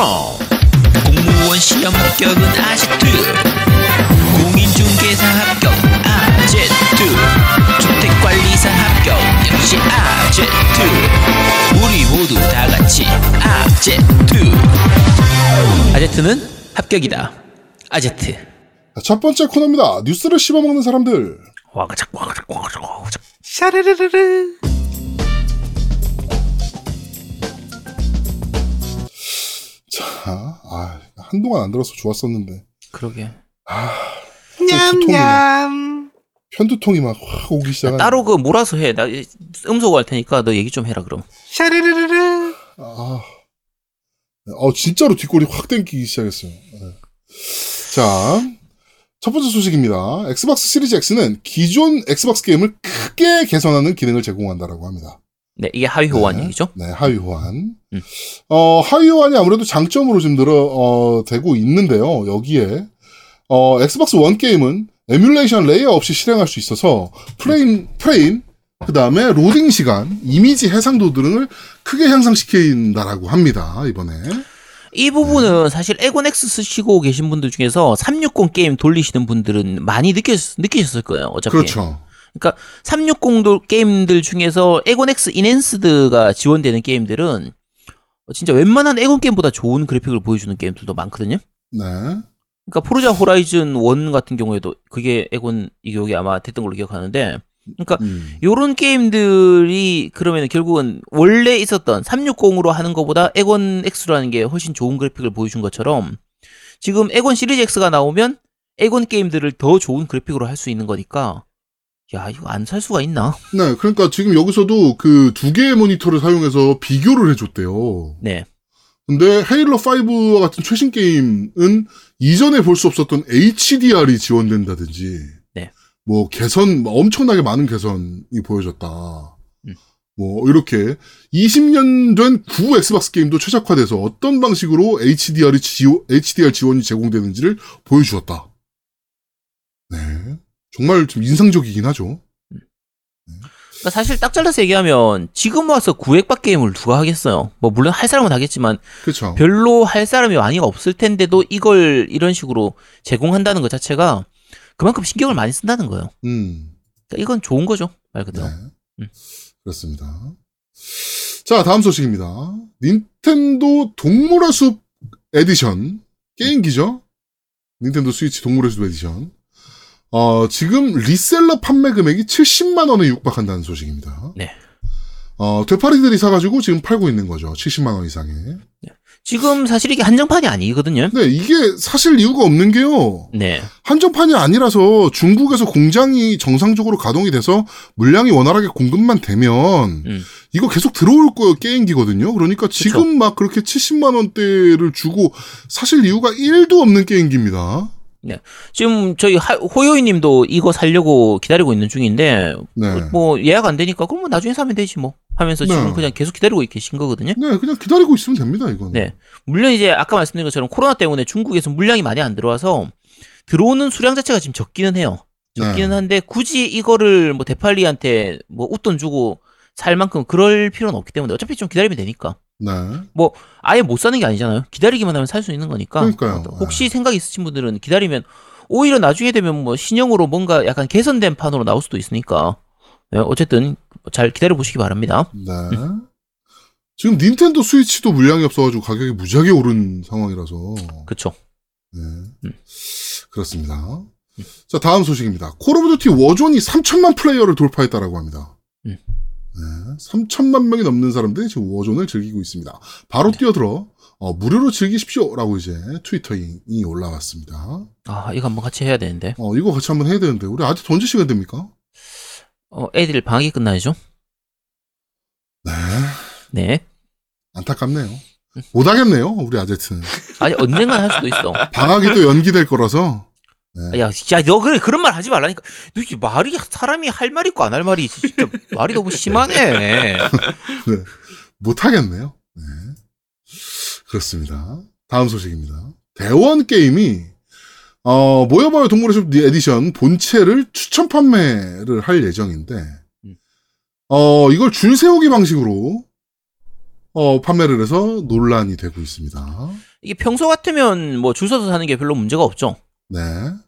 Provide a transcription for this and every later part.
그럼 공무원 시험 합격은 아지트. 공인중개사 합격 아제트. 주택관리사 합격 역시 아제트. 우리 모두 다 같이 아제트. 아제트는 합격이다. 아제트. 자, 첫 번째 코너입니다. 뉴스를 씹어먹는 사람들. 와가작 와가작 와가작 와가작. 샤르르르르. 자, 아, 한동안 안 들어서 좋았었는데. 그러게 냠냠. 편두통이 막 확 오기 시작한. 따로 그 몰아서 해 나 음소거 할 테니까 너 얘기 좀 해라 그럼 샤르르르르. 아. 어, 진짜로 뒷골이 확 땡기기 시작했어요. 네. 자, 첫 번째 소식입니다. Xbox Series X는 기존 Xbox 게임을 크게 개선하는 기능을 제공한다라고 합니다. 네 이게 하위 호환 네. 네, 하위 호환. 음. 어, 하위 호환이 아무래도 장점으로 좀 늘어, 어, 되고 있는데요. 여기에, 어, Xbox One 게임은 emulation layer 없이 실행할 수 있어서 프레임, 프레임, 그 다음에 로딩 시간, 이미지 해상도 등을 크게 향상시킨다라고 합니다. 이번에. 이 부분은 사실 엑원엑스 쓰시고 계신 분들 중에서 360 게임 돌리시는 분들은 많이 느끼셨, 느끼셨을 거예요. 어차피. 그렇죠. 그러니까 360 게임들 중에서 엑원엑스 enhanced가 지원되는 게임들은 진짜 웬만한 엑원 게임보다 좋은 그래픽을 보여주는 게임들도 많거든요. 네. 그러니까 Forza Horizon 1 같은 경우에도 그게 엑원 이격이 아마 됐던 걸로 기억하는데 그러니까 음. 요런 게임들이 그러면 결국은 원래 있었던 360으로 하는 것보다 엑원 X라는 게 훨씬 좋은 그래픽을 보여준 것처럼 지금 엑원 Series X가 나오면 엑원 게임들을 더 좋은 그래픽으로 할 수 있는 거니까 야 이거 안 살 수가 있나? 네, 그러니까 지금 여기서도 그 두 개의 모니터를 사용해서 비교를 해줬대요. 네. 근데 Halo 5와 같은 최신 게임은 이전에 볼 수 없었던 HDR이 지원된다든지, 네. 뭐 개선 뭐 엄청나게 많은 개선이 보여졌다. 음. 뭐 이렇게 20년 된 구 Xbox 게임도 최적화돼서 어떤 방식으로 HDR이 지원, HDR 지원이 제공되는지를 보여주었다. 네, 정말 좀 인상적이긴 하죠. 그러니까 사실 딱 잘라서 얘기하면 지금 와서 구획박 게임을 누가 하겠어요? 뭐 물론 할 사람은 하겠지만 그렇죠. 별로 할 사람이 많이 없을 텐데도 이걸 이런 식으로 제공한다는 것 자체가 그만큼 신경을 많이 쓴다는 거예요. 음. 그러니까 이건 좋은 거죠 말 그대로. 네. 음. 그렇습니다. 자, 다음 소식입니다. 닌텐도 동물의 숲 에디션. 게임기죠? 닌텐도 스위치 동물의 숲 에디션. 어, 지금 reseller 판매 금액이 70만 원에 육박한다는 소식입니다. 네. 어, 되팔이들이 사가지고 지금 팔고 있는 거죠. 70만 원 이상에. 지금 사실 이게 한정판이 아니거든요. 네, 이게 사실 이유가 없는 게요. 네. 한정판이 아니라서 중국에서 공장이 정상적으로 가동이 돼서 물량이 원활하게 공급만 되면 음. 이거 계속 들어올 거예요 게임기거든요. 그러니까 지금 막 그렇게 70만 원대를 주고 사실 이유가 1도 없는 게임기입니다. 지금 저희 하- 호요이 님도 이거 살려고 기다리고 있는 중인데 네. 뭐 예약 안 되니까 그러면 나중에 사면 되지 뭐 하면서 지금 네. 그냥 계속 기다리고 계신 거거든요. 네, 그냥 기다리고 있으면 됩니다, 이거는. 네. 물론 이제 아까 말씀드린 것처럼 코로나 때문에 중국에서 물량이 많이 안 들어와서 들어오는 수량 자체가 지금 적기는 해요. 적기는 네. 한데 굳이 이거를 뭐 대팔리한테 뭐 웃돈 주고 살 만큼 그럴 필요는 없기 때문에 어차피 좀 기다리면 되니까. 네. 아예 못 사는 게 아니잖아요. 기다리기만 하면 살 수 있는 거니까. 그러니까요. 어, 혹시 생각 있으신 분들은 기다리면 오히려 나중에 되면 뭐 신형으로 뭔가 약간 개선된 판으로 나올 수도 있으니까. 네, 어쨌든 잘 기다려 보시기 바랍니다. 네. 지금 닌텐도 스위치도 물량이 없어가지고 가격이 무지하게 오른 상황이라서. 그쵸. 네. 음. 그렇습니다. 자, 다음 소식입니다. Call of Duty Warzone이 3천만 플레이어를 돌파했다라고 합니다. 음. 네, 3천만 명이 넘는 사람들이 지금 Warzone을 즐기고 있습니다. 바로 뛰어들어 어, 무료로 즐기십시오라고 이제 트윗이 올라왔습니다. 아, 이거 한번 같이 해야 되는데. 어, 이거 같이 한번 해야 되는데 우리 아직 언제 시간 됩니까? 어, 애들 방학이 끝나야죠. 네, 네. 안타깝네요. 못 하겠네요, 우리 아제트는. 아니, 언젠간 할 수도 있어. 방학이 또 연기될 거라서. 네. 야, 야, 너 그래 그런 말 하지 말라니까. 너 이게 말이 사람이 할 말 있고 안 할 말이 진짜 말이 너무 심하네. 못 하겠네요. 네. 그렇습니다. 다음 소식입니다. 대원 게임이 어, 모여봐요 동물의 숲 에디션 본체를 추첨 판매를 할 예정인데 음. 어, 이걸 줄 세우기 방식으로 어, 판매를 해서 논란이 되고 있습니다. 이게 평소 같으면 뭐 줄 서서 사는 게 별로 문제가 없죠. 네.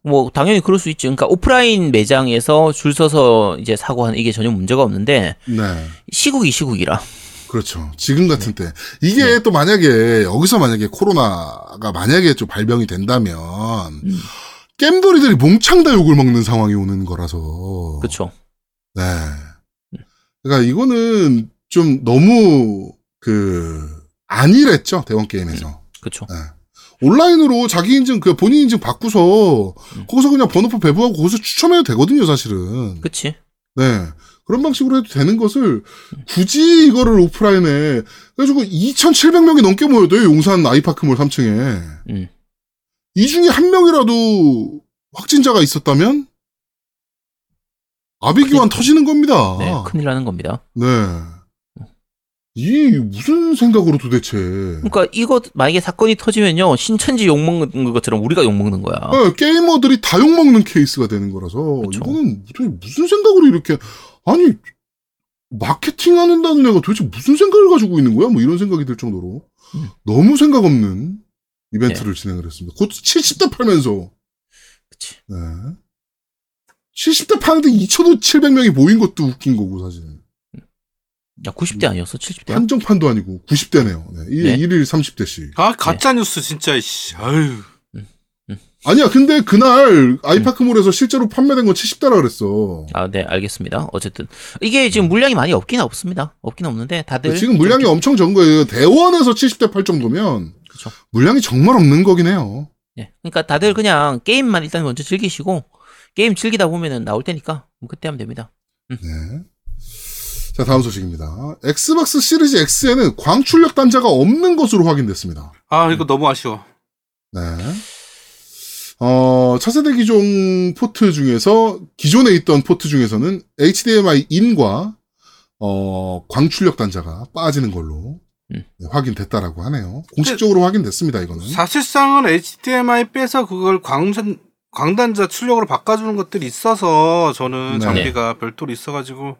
뭐 당연히 그럴 수 있죠. 그러니까 오프라인 매장에서 줄 서서 이제 사고 하는 이게 전혀 문제가 없는데 네. 시국이 시국이라. 그렇죠. 지금 같은 네. 때. 이게 또 만약에, 여기서 만약에 코로나가 만약에 좀 발병이 된다면, 음. 겜돌이들이 몽창 다 욕을 먹는 상황이 오는 거라서. 그렇죠. 네. 그러니까 이거는 좀 너무, 그, 안일했죠. 대원 게임에서. 그렇죠. 네. 온라인으로 자기 인증, 그 본인 인증 바꾸서, 음. 거기서 그냥 번호표 배부하고 거기서 추첨해도 되거든요, 사실은. 그치? 네. 그런 방식으로 해도 되는 것을 굳이 이거를 오프라인에 그래가지고 2,700명이 넘게 모여도요, 용산 아이파크몰 3층에. 음. 이 중에 한 명이라도 확진자가 있었다면 아비기환 터지는 겁니다. 네, 큰일 나는 겁니다. 네. 이 무슨 생각으로 도대체? 그러니까 이거 만약에 사건이 터지면요 신천지 욕 먹는 것처럼 우리가 욕 먹는 거야. 네, 게이머들이 다 욕 먹는 케이스가 되는 거라서 그쵸. 이거는 무슨 생각으로 이렇게 아니 마케팅 하는다는 애가 도대체 무슨 생각을 가지고 있는 거야? 뭐 이런 생각이 들 정도로 음. 너무 생각 없는 이벤트를 진행을 했습니다. 곧 70대 팔면서 그치. 네. 70대 파는데 2,700명이 모인 것도 웃긴 거고 사실 야 90대 아니었어? 70대야? 한정판도 아니고 90대네요. 네. 일 네. 1일 30대씩. 아 가짜 뉴스 진짜 씨. 아유. 아니야, 근데 그날 아이파크몰에서 실제로 판매된 건 70대라 그랬어. 아, 네, 알겠습니다. 어쨌든 이게 지금 물량이 많이 없긴 없습니다. 없긴 없는데 다들 지금 물량이 엄청 적은 거예요. 대원에서 70대 팔 정도면 그렇죠. 물량이 정말 없는 거긴 해요. 네. 그러니까 다들 그냥 게임만 일단 먼저 즐기시고 게임 즐기다 보면은 나올 테니까 뭐 그때 하면 됩니다. 네. 자, 다음 소식입니다. 엑스박스 시리즈 X에는 광출력 단자가 없는 것으로 확인됐습니다. 아 이거 너무 아쉬워. 네. 어, 차세대 기종 포트 중에서, 기존에 있던 포트 중에서는 HDMI IN과, 어, 광출력 단자가 빠지는 걸로 음. 네, 확인됐다라고 하네요. 공식적으로 확인됐습니다, 이거는. 사실상은 HDMI 빼서 그걸 광선 광단자 출력으로 바꿔주는 것들이 있어서 저는 네. 장비가 별도로 있어가지고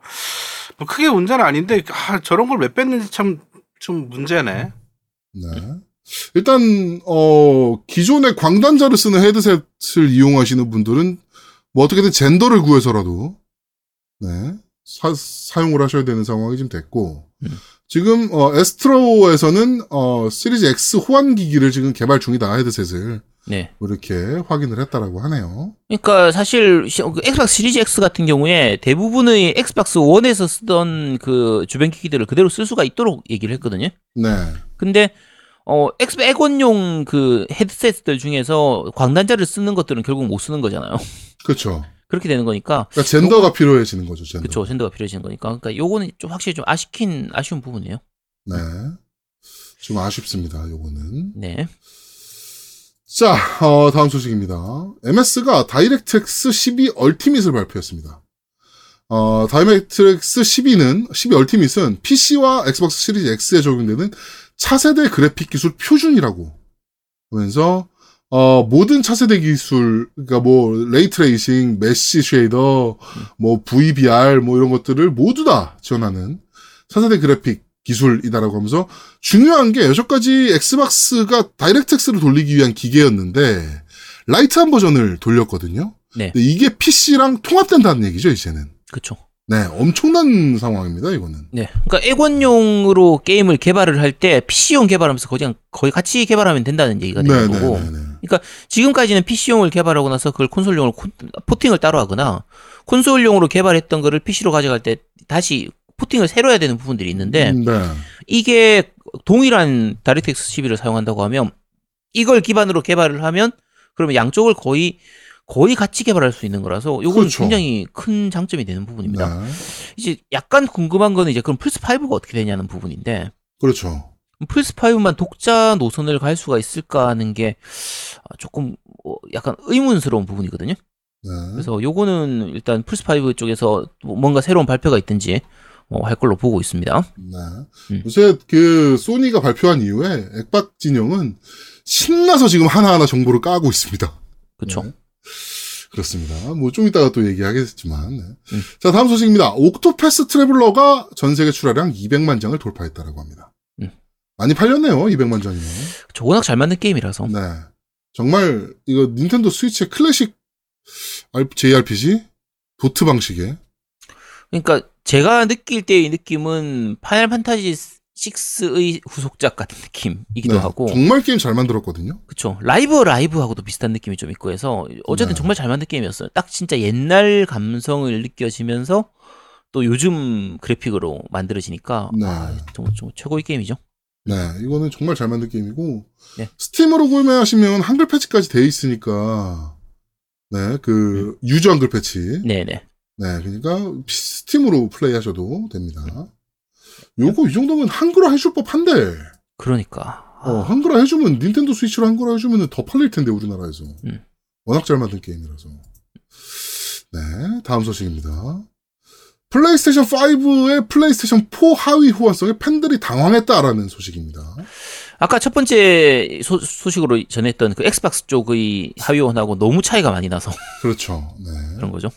뭐 크게 문제는 아닌데 아, 저런 걸 왜 뺐는지 참 좀 문제네. 네. 일단, 어, 기존의 광단자를 쓰는 헤드셋을 이용하시는 분들은 뭐 어떻게든 젠더를 구해서라도, 네, 사, 사용을 하셔야 되는 상황이 지금 됐고, 음. 지금, 어, 아스트로에서는, 어, 시리즈 X 호환 기기를 지금 개발 중이다, 헤드셋을. 네. 뭐 이렇게 확인을 했다라고 하네요. 그러니까 사실 시- 그 엑스박스 시리즈 X 같은 경우에 대부분의 엑스박스 1에서 쓰던 그 주변 기기들을 그대로 쓸 수가 있도록 얘기를 했거든요. 네. 근데 어 엑스 엑원용 그 헤드셋들 중에서 광단자를 쓰는 것들은 결국 못 쓰는 거잖아요. 그렇죠. 그렇게 되는 거니까 그러니까 젠더가 필요해지는 거죠, 젠더. 그쵸 젠더가 필요해지는 거니까 그러니까 요거는 좀 확실히 좀 아쉽긴 아쉬운 부분이에요. 네. 좀 아쉽습니다, 요거는. 네. 자, 어, 다음 소식입니다. MS가 다이렉트X 12 얼티밋을 발표했습니다. 어, 다이렉트X 12는, 12 얼티밋은 PC와 엑스박스 시리즈 X에 적용되는 차세대 그래픽 기술 표준이라고 하면서, 어, 모든 차세대 기술, 그러니까 뭐, ray tracing, mesh shader, 뭐, VRS, 뭐, 이런 것들을 모두 다 지원하는 차세대 그래픽 기술이다라고 하면서 중요한 게 여태까지 엑스박스가 다이렉트X를 돌리기 위한 기계였는데 light한 버전을 돌렸거든요. 네. 이게 PC랑 통합된다는 얘기죠, 이제는. 그쵸. 네, 엄청난 상황입니다, 이거는. 네. 그러니까 엑원용으로 게임을 개발을 할 때 PC용 개발하면서 그냥 거의 같이 개발하면 된다는 얘기가 되는 네, 네, 거고 네, 네. 지금까지는 PC용을 개발하고 나서 그걸 콘솔용으로 콘- 포팅을 따로 하거나 콘솔용으로 개발했던 거를 PC로 가져갈 때 다시 포팅을 새로 해야 되는 부분들이 있는데 음, 네. 이게 동일한 다이렉트X 12를 사용한다고 하면 이걸 기반으로 개발을 하면 그러면 양쪽을 거의 거의 같이 개발할 수 있는 거라서 이건 그렇죠. 굉장히 큰 장점이 되는 부분입니다. 네. 이제 약간 궁금한 거는 이제 그럼 플스 5가 어떻게 되냐는 부분인데 그렇죠. 플스 5만 독자 노선을 갈 수가 있을까 하는 게 조금 어, 약간 의문스러운 부분이거든요. 네. 그래서 요거는 일단 플스 5 쪽에서 뭐 뭔가 새로운 발표가 있든지 어, 할 걸로 보고 있습니다. 네. 음. 요새 그 소니가 발표한 이후에 액박 진영은 신나서 지금 하나하나 정보를 까고 있습니다. 그렇죠. 네. 그렇습니다. 뭐 좀 이따가 또 얘기하겠지만. 네. 음. 자, 다음 소식입니다. 옥토패스 트래블러가 전 세계 출하량 200만 장을 돌파했다라고 합니다. 음. 많이 팔렸네요. 200만 장이면. 저 워낙 잘 만든 게임이라서. 네. 정말 이거 닌텐도 스위치의 클래식 JRPG 도트 방식의 그러니까 제가 느낄 때의 느낌은 파이널 판타지 6의 후속작 같은 느낌이기도 네, 하고 정말 게임 잘 만들었거든요. 그쵸 라이브 라이브하고도 비슷한 느낌이 좀 있고 해서 어쨌든 네. 정말 잘 만든 게임이었어요 딱 진짜 옛날 감성을 느껴지면서 또 요즘 그래픽으로 만들어지니까 네. 아, 정말, 정말 최고의 게임이죠 네, 이거는 정말 잘 만든 게임이고 네. 스팀으로 구매하시면 한글 패치까지 돼 있으니까 네, 그 유저 한글 패치. 네 네 네, 그러니까 스팀으로 플레이하셔도 됩니다. 요거 이 정도면 한글화 해줄 법한데. 그러니까 아, 어, 한글화 해주면 닌텐도 스위치로 한글화 해주면 더 팔릴 텐데 우리나라에서. 음. 워낙 잘 만든 게임이라서. 네, 다음 소식입니다. 플레이스테이션 5의 플레이스테이션 4 하위 호환성에 팬들이 당황했다라는 소식입니다. 아까 첫 번째 소, 소식으로 전했던 그 엑스박스 쪽의 하위 호환하고 너무 차이가 많이 나서 그렇죠. 네. 그런 거죠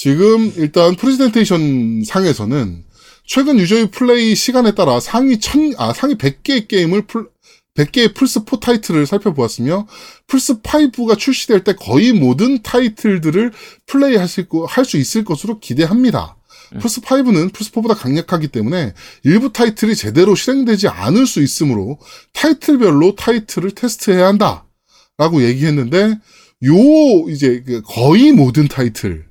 지금 일단 프레젠테이션 상에서는 최근 유저의 플레이 시간에 따라 상위 천, 아, 상위 100개의 게임을 풀, 100개의 플스 4 타이틀을 살펴보았으며, 플스 5가 출시될 때 거의 모든 타이틀들을 플레이하실 거, 할수 있을 것으로 기대합니다. 음. 플스 5는 플스 4보다 강력하기 때문에 일부 타이틀이 제대로 실행되지 않을 수 있으므로 타이틀별로 타이틀을 테스트해야 한다. 라고 얘기했는데, 요, 이제, 그 거의 모든 타이틀, 음.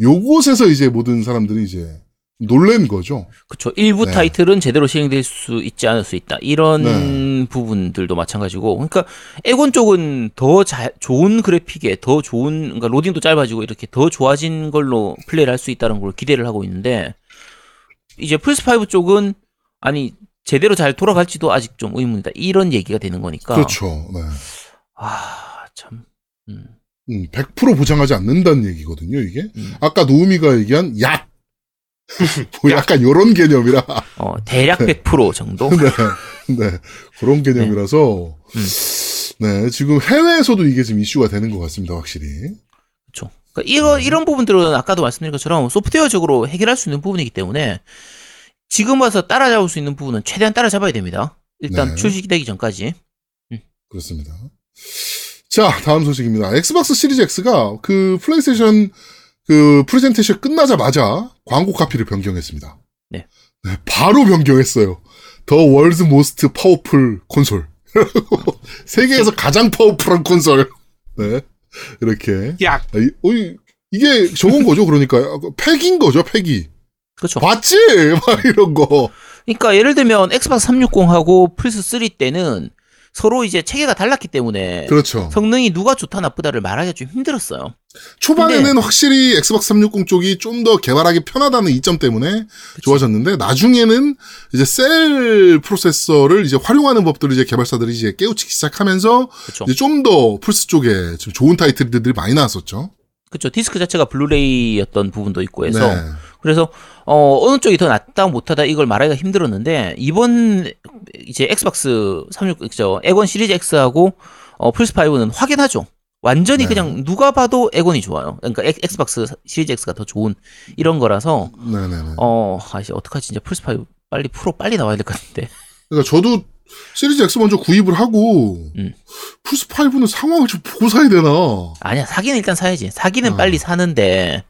요곳에서 이제 모든 사람들이 이제 놀란 거죠. 그쵸. 일부 네. 타이틀은 제대로 실행될 수 있지 않을 수 있다. 이런 네. 부분들도 마찬가지고. 그러니까 에곤 쪽은 더 자, 좋은 그래픽에 더 좋은 그러니까 로딩도 짧아지고 이렇게 더 좋아진 걸로 플레이를 할 수 있다는 걸 기대를 하고 있는데 이제 플스 5 쪽은 아니 제대로 잘 돌아갈지도 아직 좀 의문이다. 이런 얘기가 되는 거니까. 그렇죠. 네. 아, 참. 음. 음, 100% 보장하지 않는다는 얘기거든요, 이게. 음. 아까 노우미가 얘기한 약! 뭐 약간 요런 개념이라. 어, 대략 100% 정도. 네. 네. 그런 개념이라서. 음. 네. 지금 해외에서도 이게 지금 이슈가 되는 것 같습니다, 확실히. 그렇죠. 그러니까 이런 이런 부분들은 아까도 말씀드린 것처럼 소프트웨어적으로 해결할 수 있는 부분이기 때문에 지금 와서 따라잡을 수 있는 부분은 최대한 따라잡아야 됩니다. 일단 네. 출시되기 전까지. 그렇습니다. 자, 다음 소식입니다. 엑스박스 시리즈 X가 그 플레이스테이션 그 프레젠테이션 끝나자마자 광고 카피를 변경했습니다. 네. 바로 변경했어요. The World Most Powerful Console. 세계에서 가장 powerful한 콘솔. 네. 이렇게. 약 아, 이, 어, 이- 이게 저건 거죠, 그러니까. 패긴 거죠, 패기. 그렇죠. 봤지? 막 이런 거. 그러니까 예를 들면 엑스박스 360하고 플스 3 때는 서로 이제 체계가 달랐기 때문에 그렇죠. 성능이 누가 좋다 나쁘다를 말하기가 좀 힘들었어요. 초반에는 확실히 엑스박스 360 쪽이 좀 더 개발하기 편하다는 이점 때문에 좋아졌는데 나중에는 이제 셀 프로세서를 이제 활용하는 법들을 이제 개발사들이 이제 깨우치기 시작하면서 그렇죠. 좀더 플스 쪽에 좀 좋은 타이틀들이 많이 나왔었죠. 그렇죠. 디스크 자체가 블루레이였던 부분도 있고 해서 네. 그래서 어 어느 쪽이 더 낫다 못하다 이걸 말하기가 힘들었는데 이번 이제 엑스박스 36 그죠 엑원 시리즈 X하고 어 플스 5는 확연하죠. 완전히 네. 그냥 누가 봐도 엑원이 좋아요. 그러니까 엑- 엑스박스 시리즈 X가 더 좋은 이런 거라서 네네네. 어 아씨 어떡하지 진짜 플스 5 빨리 프로 빨리 나와야 될 것 같은데. 그러니까 저도 시리즈 X 먼저 구입을 하고 음. 플스 5는 상황을 좀 보고 사야 되나? 아니야 사기는 일단 사야지. 사기는 어. 빨리 사는데.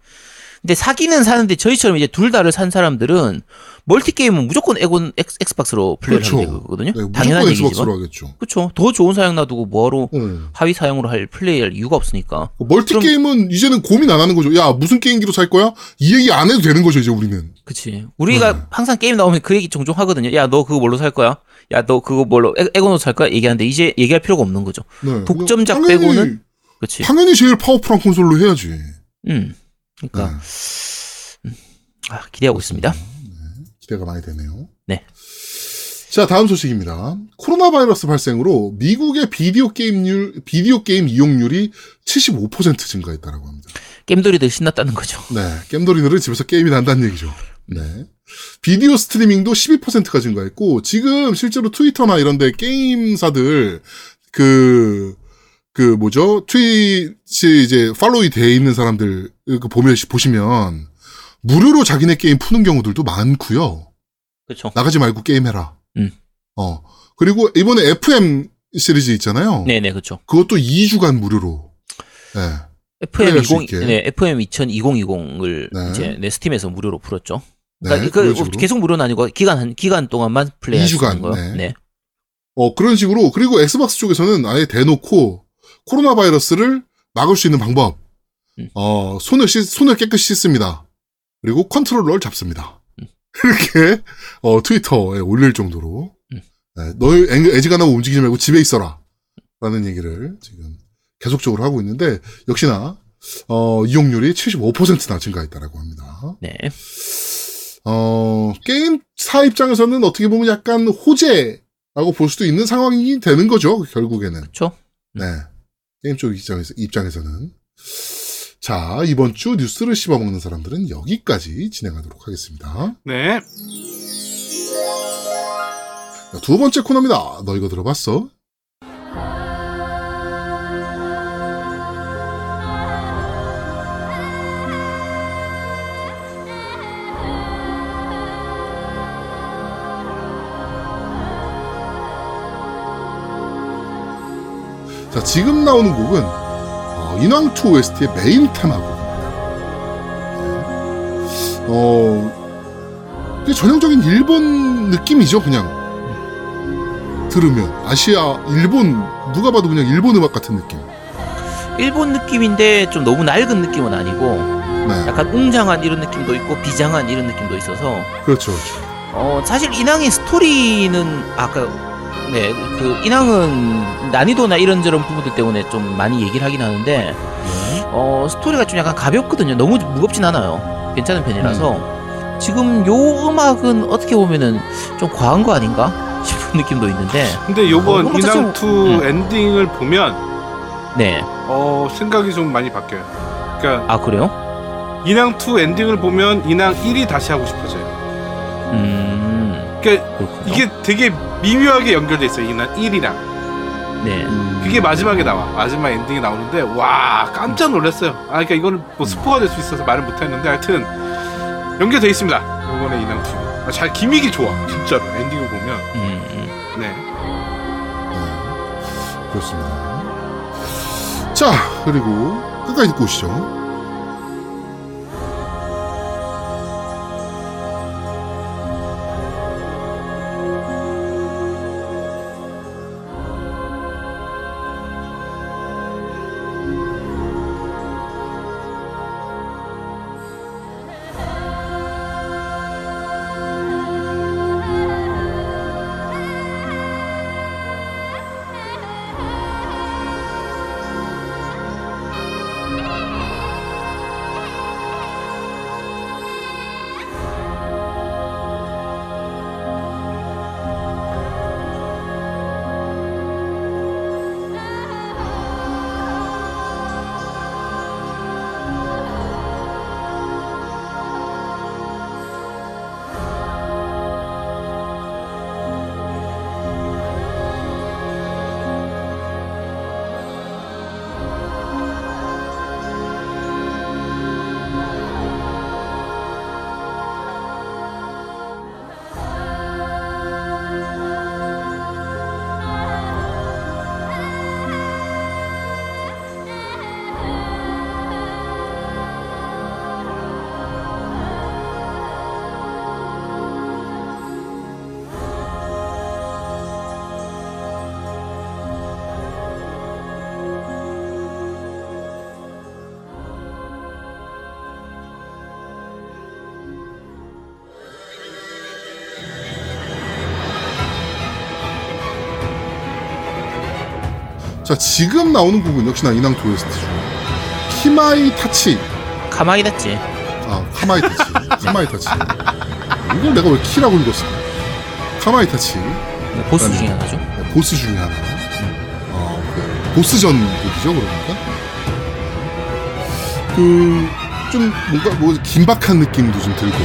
근데 사기는 사는데 저희처럼 이제 둘 다를 산 사람들은 멀티 게임은 무조건 엑원 엑스, 엑스박스로 플레이를 그렇죠. 거거든요. 네, 당연한 얘기지만. 엑스박스로 하겠죠. 그렇죠. 더 좋은 사양 놔두고 뭐하러 어. 하위 사양으로 할 플레이할 이유가 없으니까. 멀티 그럼- 게임은 이제는 고민 안 하는 거죠. 야 무슨 게임기로 살 거야? 이 얘기 안 해도 되는 거죠 이제 우리는. 그치. 우리가 네. 항상 게임 나오면 그 얘기 종종 하거든요. 야, 너 그거 뭘로 살 거야? 야, 너 그거 뭘로, 에, 엑원으로 살 거야? 얘기하는데 이제 얘기할 필요가 없는 거죠. 네. 독점작 당연히- 빼고는? 그치. 당연히 제일 파워풀한 콘솔로 해야지. 음. 그러니까, 네. 아, 기대하고 있습니다. 기대가 많이 되네요. 네. 자, 다음 소식입니다. 코로나 바이러스 발생으로 미국의 비디오 게임률, 비디오 게임 이용률이 75% 증가했다라고 합니다. 게임돌이들 신났다는 거죠. 네. 겜돌이들은 집에서 게임이 난다는 얘기죠. 네. 비디오 스트리밍도 12%가 증가했고, 지금 실제로 트위터나 이런 데 게임사들, 그, 그 뭐죠? 트위치 이제 팔로이 돼 있는 사람들, 그 보면, 보시면, 무료로 자기네 게임 푸는 경우들도 많고요. 그쵸. 나가지 말고 게임해라. 음. 어. 그리고 이번에 FM 시리즈 있잖아요. 네네 그렇죠. 그것도 2주간 무료로. 네. FM 플레이할 수 있게. 네 FM 2020을 네. 이제 네 스팀에서 무료로 풀었죠. 네. 그러니까 그런 그. 계속 무료는 아니고 기간 한 기간 동안만 있는 거요. 네. 네. 어, 그런 식으로. 그리고 엑스박스 쪽에서는 아예 대놓고 코로나 바이러스를 막을 수 있는 방법. 음. 어, 손을 씻, 손을 깨끗이 씻습니다. 그리고 컨트롤러를 잡습니다. 음. 이렇게, 어, 트위터에 올릴 정도로. 음. 네, 너희 애- 애지간하고 움직이지 말고 집에 있어라. 라는 얘기를 지금 계속적으로 하고 있는데, 역시나, 어, 이용률이 75%나 증가했다라고 합니다. 네. 어, 게임사 입장에서는 어떻게 보면 약간 호재라고 볼 수도 있는 상황이 되는 거죠, 결국에는. 그렇죠. 네. 게임 쪽 입장에서, 입장에서는. 자, 이번 주 뉴스를 씹어먹는 사람들은 여기까지 진행하도록 하겠습니다. 네. 자, 두 번째 코너입니다. 너 이거 들어봤어? 자, 지금 나오는 곡은 어, 인왕2 OST의 메인 테마곡입니다. 네. 어, 이게 전형적인 일본 느낌이죠, 그냥. 들으면 아시아 일본 누가 봐도 그냥 일본 음악 같은 느낌. 일본 느낌인데 좀 너무 낡은 느낌은 아니고 네, 약간 웅장한 이런 느낌도 있고 비장한 이런 느낌도 있어서 그렇죠, 그렇죠. 어 사실 인왕의 스토리는 아까 네 그 인왕은 난이도나 이런저런 부분들 때문에 좀 많이 얘기를 하긴 하는데 네. 어 스토리가 좀 약간 가볍거든요. 너무 무겁진 않아요. 괜찮은 편이라서 지금 요 음악은 어떻게 보면은 좀 과한 거 아닌가 싶은 느낌도 있는데 근데 요번 어, 자체는- 인왕 2 음. 엔딩을 보면 네. 어, 생각이 좀 많이 바뀌어요. 그러니까 아 그래요? 인왕 2 엔딩을 보면 인왕 1이 다시 하고 싶어져요. 음 그러니까 그렇군요. 이게 되게 미묘하게 연결돼 있어요. 인왕 1이랑. 네. 음, 그게 마지막에 나와. 마지막 엔딩이 나오는데 와 깜짝 놀랐어요. 아 그러니까 이거는 뭐 스포가 될 수 있어서 말을 못 했는데 하여튼 연결돼 있습니다. 요번에 인왕2. 아, 잘 기믹이 좋아. 진짜로 엔딩을 보면. 음, 음. 네. 네, 그렇습니다. 자, 그리고 끝까지 듣고 오시죠. 자, 지금 나오는 곡은 역시나 인왕 2 OST 중 키마이타치. 카마이타치. 아, 카마이타치. 카마이타치. 이걸 내가 왜 키라고 읽었어? 카마이타치. 네, 보스 중에 하나죠. 네, 보스 중에 하나. 어, 그 보스전 곡이죠, 그러니까. 그, 좀 뭔가 뭐 긴박한 느낌도 좀 들고.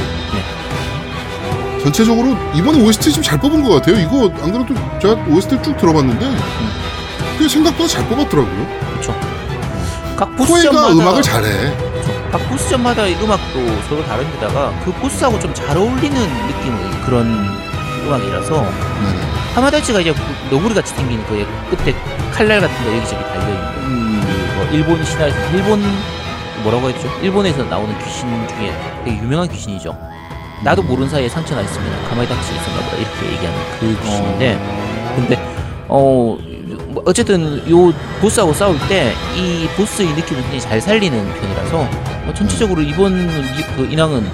전체적으로 이번에 OST 좀 잘 뽑은 것 같아요. 이거 안 그래도 제가 OST 쭉 들어봤는데 꽤 생각보다 잘 뽑았더라고요. 그렇죠. 각 보스전마다 음악을 잘해. 각 보스전마다 이 음악도 서로 다른데다가 그 보스하고 좀 잘 어울리는 느낌의 그런 음악이라서 네네. 하마다치가 이제 너구리 같이 생긴 그 끝에 칼날 같은 거 여기저기 달려 있는 음, 뭐 일본 신화에서 일본 뭐라고 했죠? 일본에서 나오는 귀신 중에 되게 유명한 귀신이죠. 나도 모르는 사이에 상처 나 있으면 가만히 닥치 있었나 보다 이렇게 얘기하는 그 귀신인데 근데 어 뭐 어쨌든 요 보스하고 싸울 때 이 보스의 느낌을 굉장히 잘 살리는 편이라서 어, 전체적으로 이번 이- 그 인왕은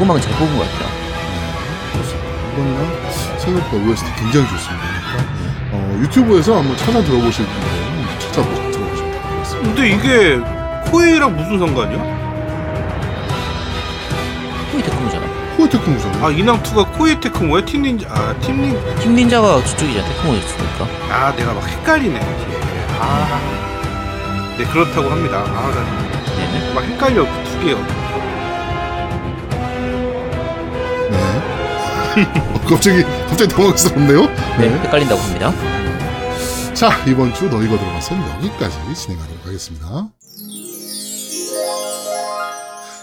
음악은 잘 뽑은 것 같아요. 이번이랑 생각보다 OST 굉장히 좋습니다. 그러니까 어, 유튜브에서 한번 찾아 들어보실 분들은 찾아 들어보시면 되겠습니다. 근데 이게 코에이랑 무슨 상관이야? 코에이 테크모잖아. 코에이 테크모잖아요. 아 인왕 2가 코에이 테크모야? 팀 닌자 아 팀 닌. 팀 닌자가 저쪽이잖아. 테크모였으니까. 아 내가 막 헷갈리네. 이게. 아. 네 그렇다고 합니다. 아 나 막 네네. 헷갈려 그 두 개요. 네. 어, 갑자기 갑자기 당황스럽네요. 네, 네. 헷갈린다고 합니다. 자 이번 주 너희가 들어가선 여기까지 진행하도록 하겠습니다.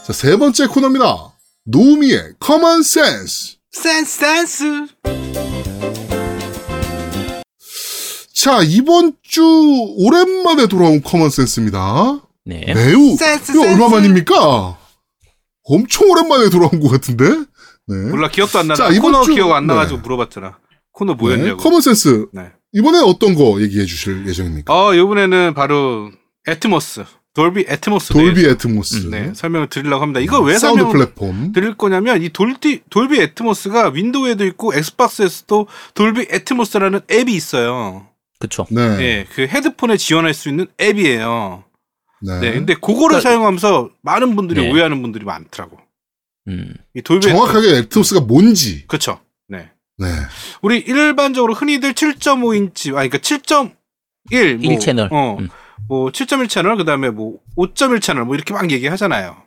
자 세 번째 코너입니다. 노우미의 common sense. 센스 센스. 자 이번 주 오랜만에 돌아온 common sense입니다. 네. 매우 센스 이거 센스. 얼마 만입니까? 엄청 오랜만에 돌아온 것 같은데. 네. 몰라 기억도 안 나나. 자, 이번 코너 주- 기억 안 나가지고 네. 물어봤잖아. 코너 네, 뭐였냐고. common sense. 네. 이번에 어떤 거 얘기해 주실 예정입니까? 어 이번에는 바로 애트모스 돌비 애트모스 돌비 애트모스. 네, 설명을 드리려고 합니다. 이거 왜 사운드 플랫폼. 드릴 거냐면 이 돌비 돌비 애트모스가 윈도우에도 있고 엑스박스에서도 돌비 애트모스라는 앱이 있어요. 그쵸. 네. 예, 그 헤드폰에 지원할 수 있는 앱이에요. 네. 네, 근데 그거를 그러니까- 사용하면서 많은 분들이 네. 오해하는 분들이 많더라고. 음. 이 돌비 정확하게 애트모스가 뭔지. 그렇죠. 네, 네. 우리 일반적으로 흔히들 7.5인치, 아, 그러니까 7.1 뭐, 일 채널. 어, 음. 뭐 7.1 채널, 그 다음에 뭐 5.1 채널, 뭐 이렇게 막 얘기하잖아요.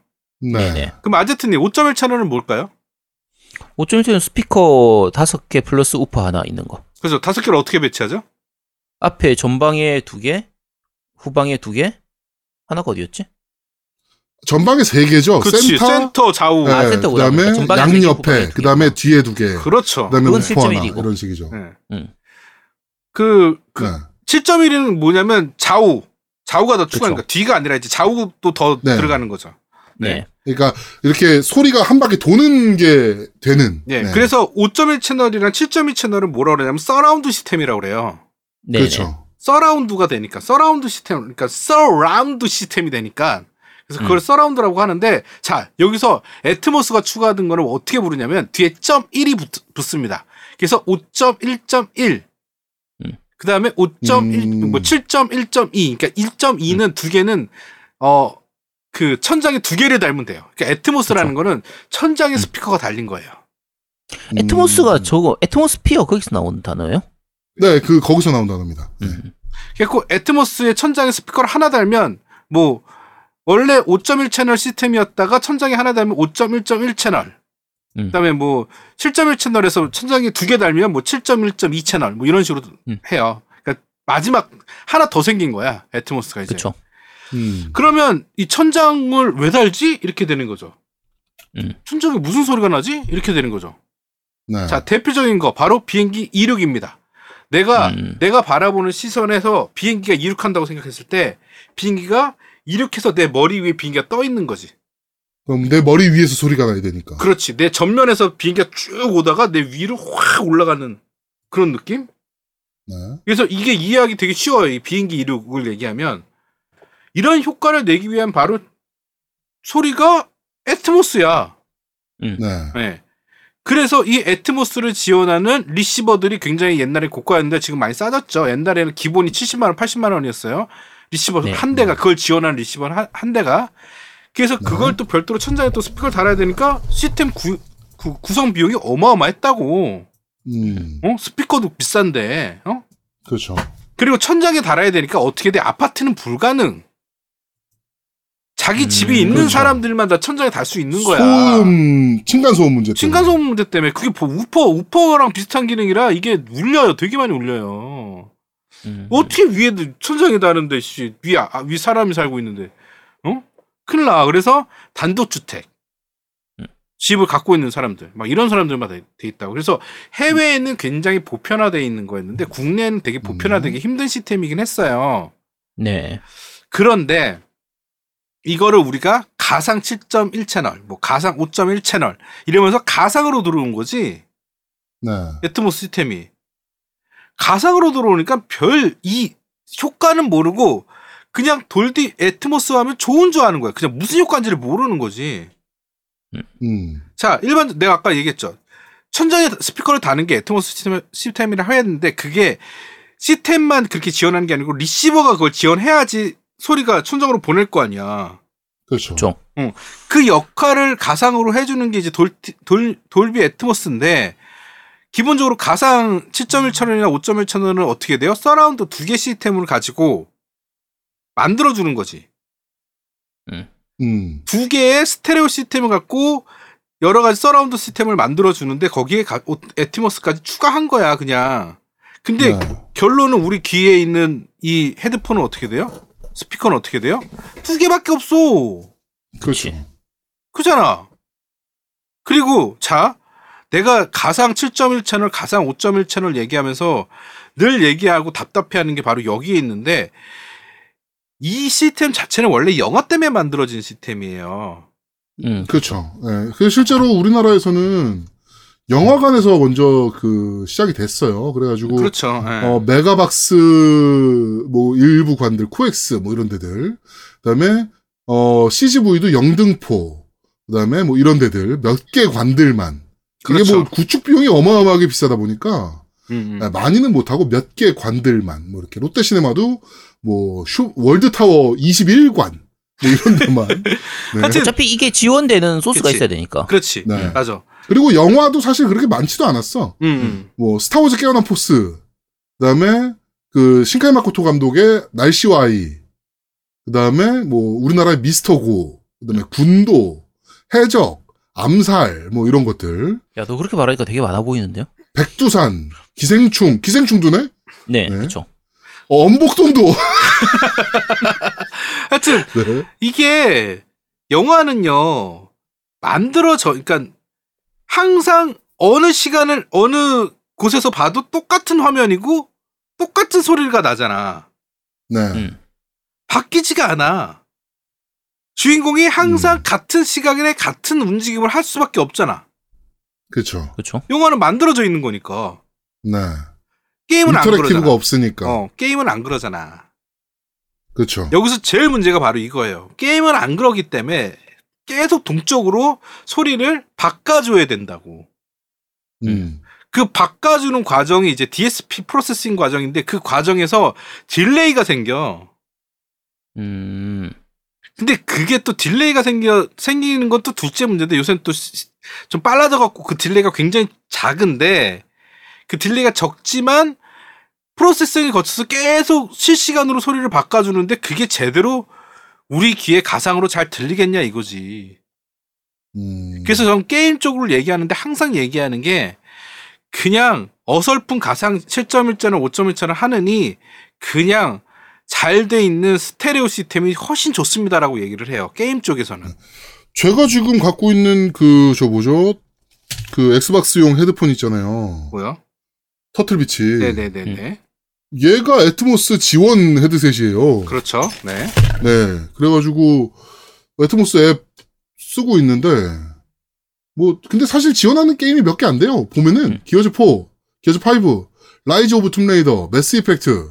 네. 네네. 그럼 아제트님 5.1 채널은 뭘까요? 5.1는 스피커 5개 플러스 우퍼 하나 있는 거. 그래서 다섯 개를 어떻게 배치하죠? 앞에 전방에 두 개, 후방에 두 개, 하나가 어디였지? 전방에 세 개죠. 그렇지, 센터, 센터, 좌우. 아, 네. 그다음에 세 개, 후방에 양옆에. 그다음에 뒤에 두 개. 그렇죠. 그다음에 그건 우퍼 하나 7.1이고. 이런 식이죠. 네. 음. 그, 그 네. 7.1은 뭐냐면 좌우. 좌우가 더. 그쵸. 뒤가 아니라 이제 좌우도 더 네. 들어가는 거죠. 네. 네. 그러니까 이렇게 소리가 한 바퀴 도는 게 되는. 예. 네. 그래서 5.1 채널이랑 7.2 채널은 뭐라 그러냐면 서라운드 시스템이라고 그래요. 네. 그렇죠. 서라운드가 되니까 서라운드 시스템 그러니까 서라운드 시스템이 되니까 그래서 그걸 음. 서라운드라고 하는데 자 여기서 애트모스가 추가된 거를 어떻게 부르냐면 뒤에 점 1이 붙, 습니다 그래서 5.1.1 음. 그 다음에 5.1 음. 뭐 7.1.2 그러니까 1.2는 두 개는 어 그 천장에 두 개를 달면 돼요. 그러니까 애트모스라는 거는 천장에 스피커가 달린 거예요. 애트모스가 음. 저거 애트모스피어 거기서 나온 단어예요? 네, 그 거기서 나온 단어입니다. 네. 음. 그래서 애트모스의 천장에 스피커를 하나 달면 뭐 원래 5.1 채널 시스템이었다가 천장에 하나 달면 5.1.1 채널. 음. 그다음에 뭐 7.1 채널에서 천장에 두개 달면 뭐 7.1.2 채널 뭐 이런 식으로 음. 해요. 그러니까 마지막 하나 더 생긴 거야 애트모스가 이제. 그쵸. 음. 그러면 이 천장을 왜 달지? 이렇게 되는 거죠. 음. 천장에 무슨 소리가 나지? 이렇게 되는 거죠. 네. 자 대표적인 거 바로 비행기 이륙입니다. 내가 음. 내가 바라보는 시선에서 비행기가 이륙한다고 생각했을 때 비행기가 이륙해서 내 머리 위에 비행기가 떠 있는 거지. 그럼 내 머리 위에서 소리가 나야 되니까. 그렇지. 내 전면에서 비행기가 쭉 오다가 내 위로 확 올라가는 그런 느낌? 네. 그래서 이게 이해하기 되게 쉬워요. 이 비행기 이륙을 얘기하면 이런 효과를 내기 위한 바로 소리가 애트모스야. 네. 네. 그래서 이 애트모스를 지원하는 리시버들이 굉장히 옛날에 고가였는데 지금 많이 싸졌죠. 옛날에는 기본이 70만 원, 80만 원이었어요. 리시버 네. 한 대가 그걸 지원하는 리시버 한, 한 대가. 그래서 네. 그걸 또 별도로 천장에 또 스피커를 달아야 되니까 시스템 구, 구, 구성 비용이 어마어마했다고. 음. 어? 스피커도 비싼데. 어? 그렇죠. 그리고 천장에 달아야 되니까 어떻게 돼? 아파트는 불가능. 자기 음, 집이 있는 그렇죠. 사람들만 다 천장에 달 수 있는 거야. 소음, 층간 소음 문제 때문에. 층간소음 문제 때문에 그게 뭐 우퍼 우퍼랑 비슷한 기능이라 이게 울려요. 되게 많이 울려요. 음. 어떻게 위에 천장에 다는데 씨, 위, 아, 위 사람이 살고 있는데 어? 큰일 나. 그래서 단독 주택. 음. 집을 갖고 있는 사람들, 막 이런 사람들만 돼, 돼 있다고. 그래서 해외에는 굉장히 보편화되어 있는 거였는데 국내는 되게 보편화되기 힘든 시스템이긴 했어요. 네. 그런데 이거를 우리가 가상 7.1 채널, 뭐 가상 5.1 채널 이러면서 가상으로 들어온 거지. 네. 애트모스 시스템이 가상으로 들어오니까 별 이 효과는 모르고 그냥 돌비 애트모스 하면 좋은 줄 아는 거야. 그냥 무슨 효과인지를 모르는 거지. 음. 자, 일반 내가 아까 얘기했죠. 천장에 스피커를 다는 게 애트모스 시스템, 시스템이라 했는데 그게 시스템만 그렇게 지원하는 게 아니고 리시버가 그걸 지원해야지 소리가 천장으로 보낼 거 아니야. 그렇죠. 그렇죠. 그 역할을 가상으로 해주는 게 이제 돌, 돌, Dolby Atmos인데 기본적으로 가상 7.1 채널이나 5.1 채널은 어떻게 돼요? 서라운드 두 개 시스템을 가지고 만들어주는 거지. 음. 두 개의 스테레오 시스템을 갖고 여러 가지 서라운드 시스템을 만들어주는데 거기에 가, 오- Atmos까지 추가한 거야, 그냥. 근데 네. 결론은 우리 귀에 있는 이 헤드폰은 어떻게 돼요? 스피커는 어떻게 돼요? 두 개밖에 없어. 그렇죠. 그잖아. 그리고 자, 내가 가상 7.1 채널, 가상 5.1 채널 얘기하면서 늘 얘기하고 답답해하는 게 바로 여기에 있는데 이 시스템 자체는 원래 영화 때문에 만들어진 시스템이에요. 음. 그렇죠. 예. 그 실제로 우리나라에서는 영화관에서 먼저 그 시작이 됐어요. 그래가지고 그렇죠. 예. 어, 메가박스 뭐 일부 관들 코엑스 뭐 이런 데들 그다음에 어 CGV도 영등포 그다음에 뭐 이런 데들 몇 개 관들만 이게 그렇죠. 뭐 구축 비용이 어마어마하게 비싸다 보니까 음, 음. 아, 많이는 못하고 몇 개 관들만 뭐 이렇게 롯데시네마도 뭐 슈, 월드타워 21관 뭐 이런 데만 네. 하여튼 어차피 이게 지원되는 소스가 그치. 있어야 되니까. 그렇지. 네. 맞아. 그리고 영화도 사실 그렇게 많지도 않았어 음, 음. 뭐 스타워즈 깨어난 포스 그다음에 그 신카이 마코토 감독의 날씨와 아이 그다음에 뭐 우리나라의 미스터고 그다음에 군도 해적 암살 뭐 이런 것들 야, 너 그렇게 말하니까 되게 많아 보이는데요? 백두산 기생충 기생충도네 네, 네. 그렇죠. 어, 엄복동도 하여튼 네. 이게 영화는요 만들어져 그러니까 항상 어느 시간을 어느 곳에서 봐도 똑같은 화면이고 똑같은 소리가 나잖아 네. 음. 바뀌지가 않아 주인공이 항상 음. 같은 시각에 같은 움직임을 할 수밖에 없잖아 그렇죠 그렇죠. 영화는 만들어져 있는 거니까 네 게임은 안 인터랙티브가 그러잖아 없으니까 어 게임은 안 그러잖아 그렇죠 여기서 제일 문제가 바로 이거예요. 게임은 안 그러기 때문에 계속 동적으로 소리를 바꿔줘야 된다고. 음. 그 바꿔주는 과정이 이제 DSP processing 과정인데 그 과정에서 delay가 생겨. 음. 근데 그게 또 delay가 생겨 생기는 건 또 둘째 문제인데 요새는 또 좀 빨라져 갖고 그 delay가 굉장히 작은데 그 delay가 적지만 processing을 거쳐서 계속 실시간으로 소리를 바꿔주는데 그게 제대로 우리 귀에 가상으로 잘 들리겠냐 이거지. 음. 그래서 저는 게임 쪽으로 얘기하는데 항상 얘기하는 게 그냥 어설픈 가상 7.1자나 5.1자를 하느니 그냥 잘 돼 있는 스테레오 시스템이 훨씬 좋습니다라고 얘기를 해요. 게임 쪽에서는. 제가 지금 갖고 있는 그 저 뭐죠 그 엑스박스용 헤드폰 있잖아요 뭐요? 터틀비치 네네네네. 얘가 Atmos 지원 헤드셋이에요. 그렇죠. 네. 네. 그래가지고, Atmos 앱 쓰고 있는데, 뭐, 근데 사실 지원하는 게임이 몇 개 안 돼요. 보면은, 음. Gears 4, Gears 5, Rise of the Tomb Raider, Mass Effect,